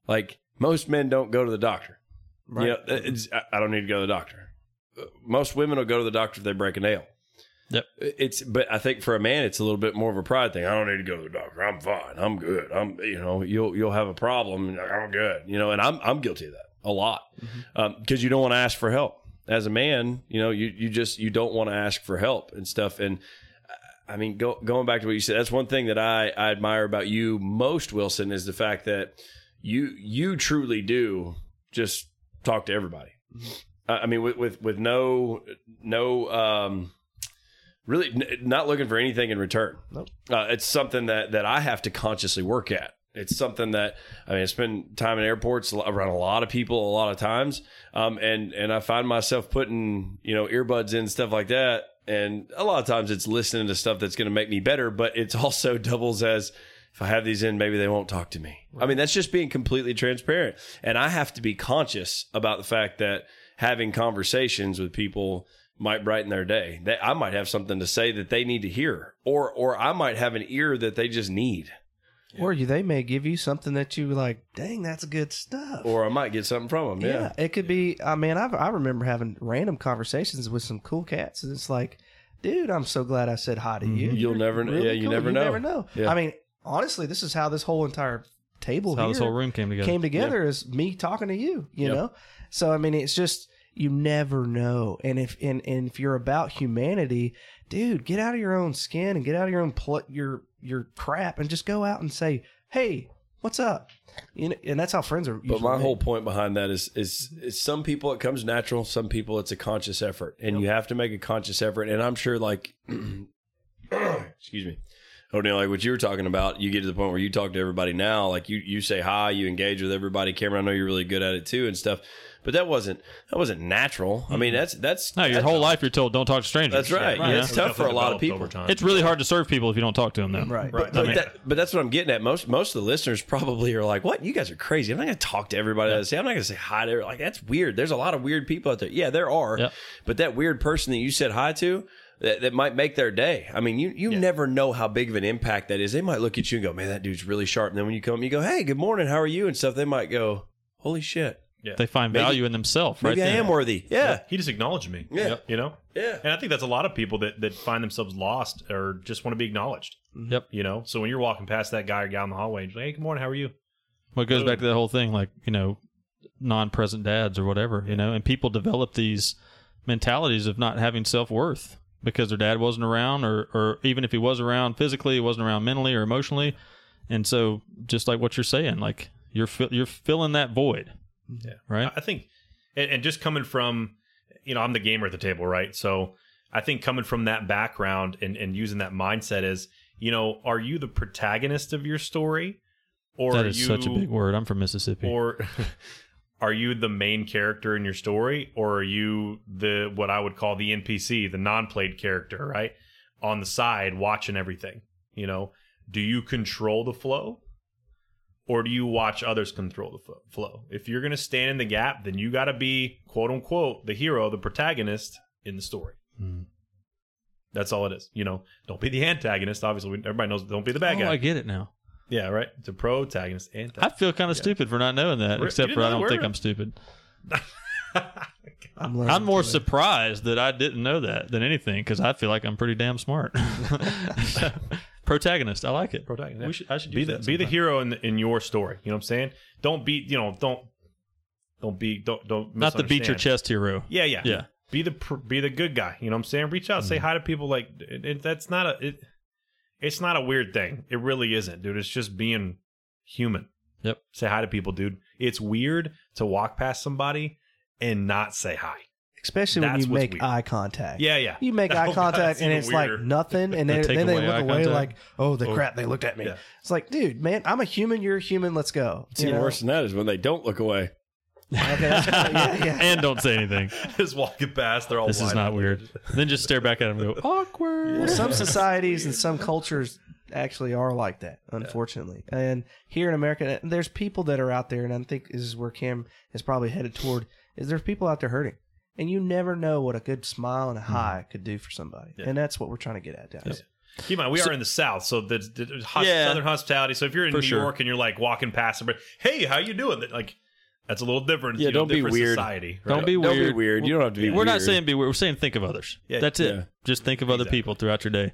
like most men don't go to the doctor.
Right.
You know, I- don't need to go to the doctor. Most women will go to the doctor if they break a nail.
Yep.
It's but I think for a man it's a little bit more of a pride thing. I don't need to go to the doctor. I'm fine. I'm good. I'm you know you'll you'll have a problem. and I'm good. You know, and I'm I'm guilty of that a lot because you don't want to ask for help as a man. You know, you you just you don't want to ask for help and stuff. And I mean, go, going back to what you said, that's one thing that I I admire about you most, Wilson, is the fact that you you truly do just talk to everybody. I I mean, with with with no no um really n- not looking for anything in return.
Nope.
Uh, it's something that that I have to consciously work at. It's something that I mean, I spend time in airports around a lot of people a lot of times, um, and and I find myself putting you know earbuds in stuff like that, and a lot of times it's listening to stuff that's going to make me better, but it's also doubles as if I have these in, maybe they won't talk to me. I mean, that's just being completely transparent, and I have to be conscious about the fact that having conversations with people might brighten their day. That I might have something to say that they need to hear, or or I might have an ear that they just need,
Or you, they may give you something that you like. Dang, that's good stuff.
or I might get something from them. Yeah,
it could be. I mean, I I remember having random conversations with some cool cats, and it's like, dude, I'm so glad I said hi to you.
Mm-hmm. You'll
You're
never kn- yeah, you never
you
know.
never know.
Yeah.
I mean, honestly, this is how this whole entire table
That's how this whole room came together.
came together is me talking to you. You
Yep.
know, so I mean, it's just you never know, and if and, and if you're about humanity, dude, get out of your own skin and get out of your own pl- your your crap, and just go out and say, hey, what's up? You know, and that's how friends are.
But my
made.
whole point behind that is, is is some people it comes natural, some people it's a conscious effort, and you have to make a conscious effort. And I'm sure, like, excuse me, O'Neill, like what you were talking about, you get to the point where you talk to everybody now, like you you say hi, you engage with everybody. Cameron, I know you're really good at it too and stuff. But that wasn't that wasn't natural. I mean, that's that's
No, your
that's-
whole life you're told don't talk to strangers.
That's right.
You
Yeah, it's tough for a lot of people.
It's really hard to serve people if you don't talk to them, though.
right,
Right.
But,
I mean-
that, but that's what I'm getting at. Most most of the listeners probably are like, "What? You guys are crazy. I'm not going to talk to everybody. I say I'm not going to say hi to. Everybody. Like that's weird. There's a lot of weird people out there. Yeah, there are.
Yep.
But that weird person that you said hi to, that, that might make their day. I mean, you you never know how big of an impact that is. They might look at you and go, "Man, that dude's really sharp." And then when you come, you go, "Hey, good morning. How are you?" and stuff. They might go, "Holy shit,
They find
Maybe-
value in themselves, right?
maybe I am worthy." Yeah,
he just acknowledged me.
Yeah.
You know?
yeah.
And I think that's a lot of people that, that find themselves lost or just want to be acknowledged. Mm-hmm.
Yep.
You know? So when you're walking past that guy or gal in the hallway, and you're like, hey, good morning, how are you?
Well, it goes back to that whole thing, like you know, non-present dads or whatever, you know, and people develop these mentalities of not having self-worth because their dad wasn't around, or or even if he was around physically, he wasn't around mentally or emotionally, and so just like what you're saying, like you're fi- you're filling that void,
Yeah.
right?
I think, and, and just coming from, you know, I'm the gamer at the table, right? So I think coming from that background and, and using that mindset is, you know, are you the protagonist of your story? Or
that is
you,
such a big word. I'm from Mississippi.
Or are you the main character in your story? Or are you the, what I would call the NPC, the non played character, right? On the side watching everything, you know? Do you control the flow? Or do you watch others control the flow? If you're going to stand in the gap, then you got to be quote unquote the hero, the protagonist in the story.
Hmm.
That's all it is. You know, don't be the antagonist. Obviously, everybody knows. Don't be the bad
oh,
guy.
I get it now.
yeah, right. It's a protagonist. Antagonist.
I feel kind of stupid for not knowing that,
Re-
except for I don't think? I'm stupid.
I'm, learning
I'm more surprised that I didn't know that than anything because I feel like I'm pretty damn smart. Protagonist. I like it.
Protagonist.
We should, I should
be the be the hero in the, in your story. You know what I'm saying? Don't be you know don't don't be don't don't
Not the beat your chest hero.
Yeah, yeah,
Yeah.
Be the be the good guy. You know what I'm saying? Reach out, say
Mm-hmm.
hi to people. Like it, it- that's not a it. It's not a weird thing. It really isn't, dude. It's just being human.
Yep.
Say hi to people, dude. It's weird to walk past somebody and not say hi.
Especially when
That's
you
what's
make
weird.
eye contact.
Yeah, yeah.
You make
Oh,
eye
God,
contact
that's
and
even
it's
weirder.
like nothing, and
They
then,
take
then they
away
look
eye
away
contact?
like, "Oh, the oh, crap!" They looked at me.
Yeah.
It's like, dude, man, I'm a human. You're a human. Let's go.
It's
You
even
know?
worse than that is when they don't look away.
Okay, that's yeah, yeah.
and don't say anything.
just walking past, they're all.
This is
wide
not
eyed.
weird. then just stare back at him and go, awkward.
Well, some societies and some cultures actually are like that, unfortunately. And here in America, there's people that are out there, and I think this is where Cam is probably headed toward. Is there's people out there hurting, and you never know what a good smile and a
Mm-hmm.
high could do for somebody, and that's what we're trying to get at, guys.
Keep in mind, we are in the South, so the, the hos-
Yeah.
Southern hospitality. So if you're in New
sure.
York and you're like walking past somebody, hey, how you doing? Like that's a little different.
Yeah,
you know,
don't be
different
weird.
Society.
Don't
right?
be
Don't
weird.
be weird. You don't have to be.
We're not saying be weird. We're saying think of others.
Yeah.
That's it. Just think of other
Exactly.
people throughout your day.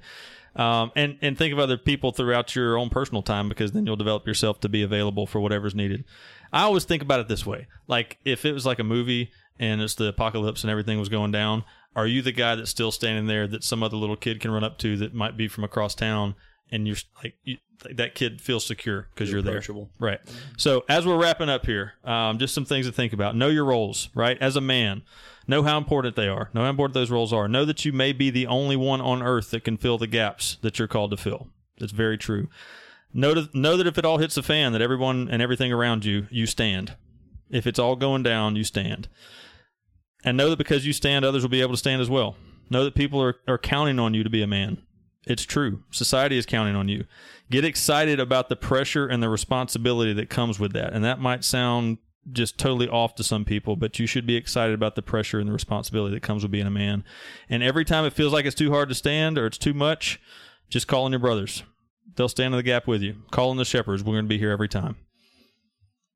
Um, and, and think of other people throughout your own personal time because then you'll develop yourself to be available for whatever's needed. I always think about it this way. Like if it was like a movie and it's the apocalypse and everything was going down, are you the guy that's still standing there that some other little kid can run up to that might be from across town and you're like you, that kid feels secure because you're, there. Right. So as we're wrapping up here, um, just some things to think about. Know your roles, right? As a man, know how important they are. Know how important those roles are. Know that you may be the only one on earth that can fill the gaps that you're called to fill. That's very true. Know, to, know that if it all hits a fan, that everyone and everything around you, you stand. If it's all going down, you stand. And know that because you stand, others will be able to stand as well. Know that people are, are counting on you to be a man. It's true. Society is counting on you. Get excited about the pressure and the responsibility that comes with that. And that might sound just totally off to some people, but you should be excited about the pressure and the responsibility that comes with being a man. And every time it feels like it's too hard to stand or it's too much, just call on your brothers. They'll stand in the gap with you. Call on the shepherds. We're going to be here every time.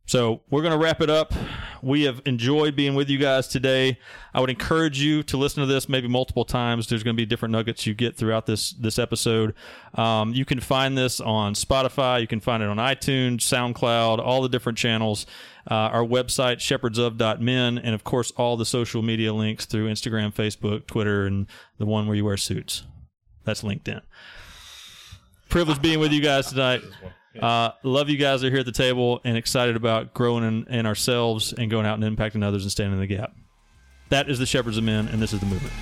So we're going to wrap it up. We have enjoyed being with you guys today. I would encourage you to listen to this maybe multiple times. There's going to be different nuggets you get throughout this this episode. Um, you can find this on Spotify. You can find it on iTunes, SoundCloud, all the different channels. Uh, our website shepherdsof.men, and of course all the social media links through Instagram, Facebook, Twitter, and the one where you wear suits. That's LinkedIn. Privilege being with you guys tonight. Uh, love you guys are here at the table and excited about growing in, in ourselves and going out and impacting others and standing in the gap. That is the Shepherds of Men, and this is the movement.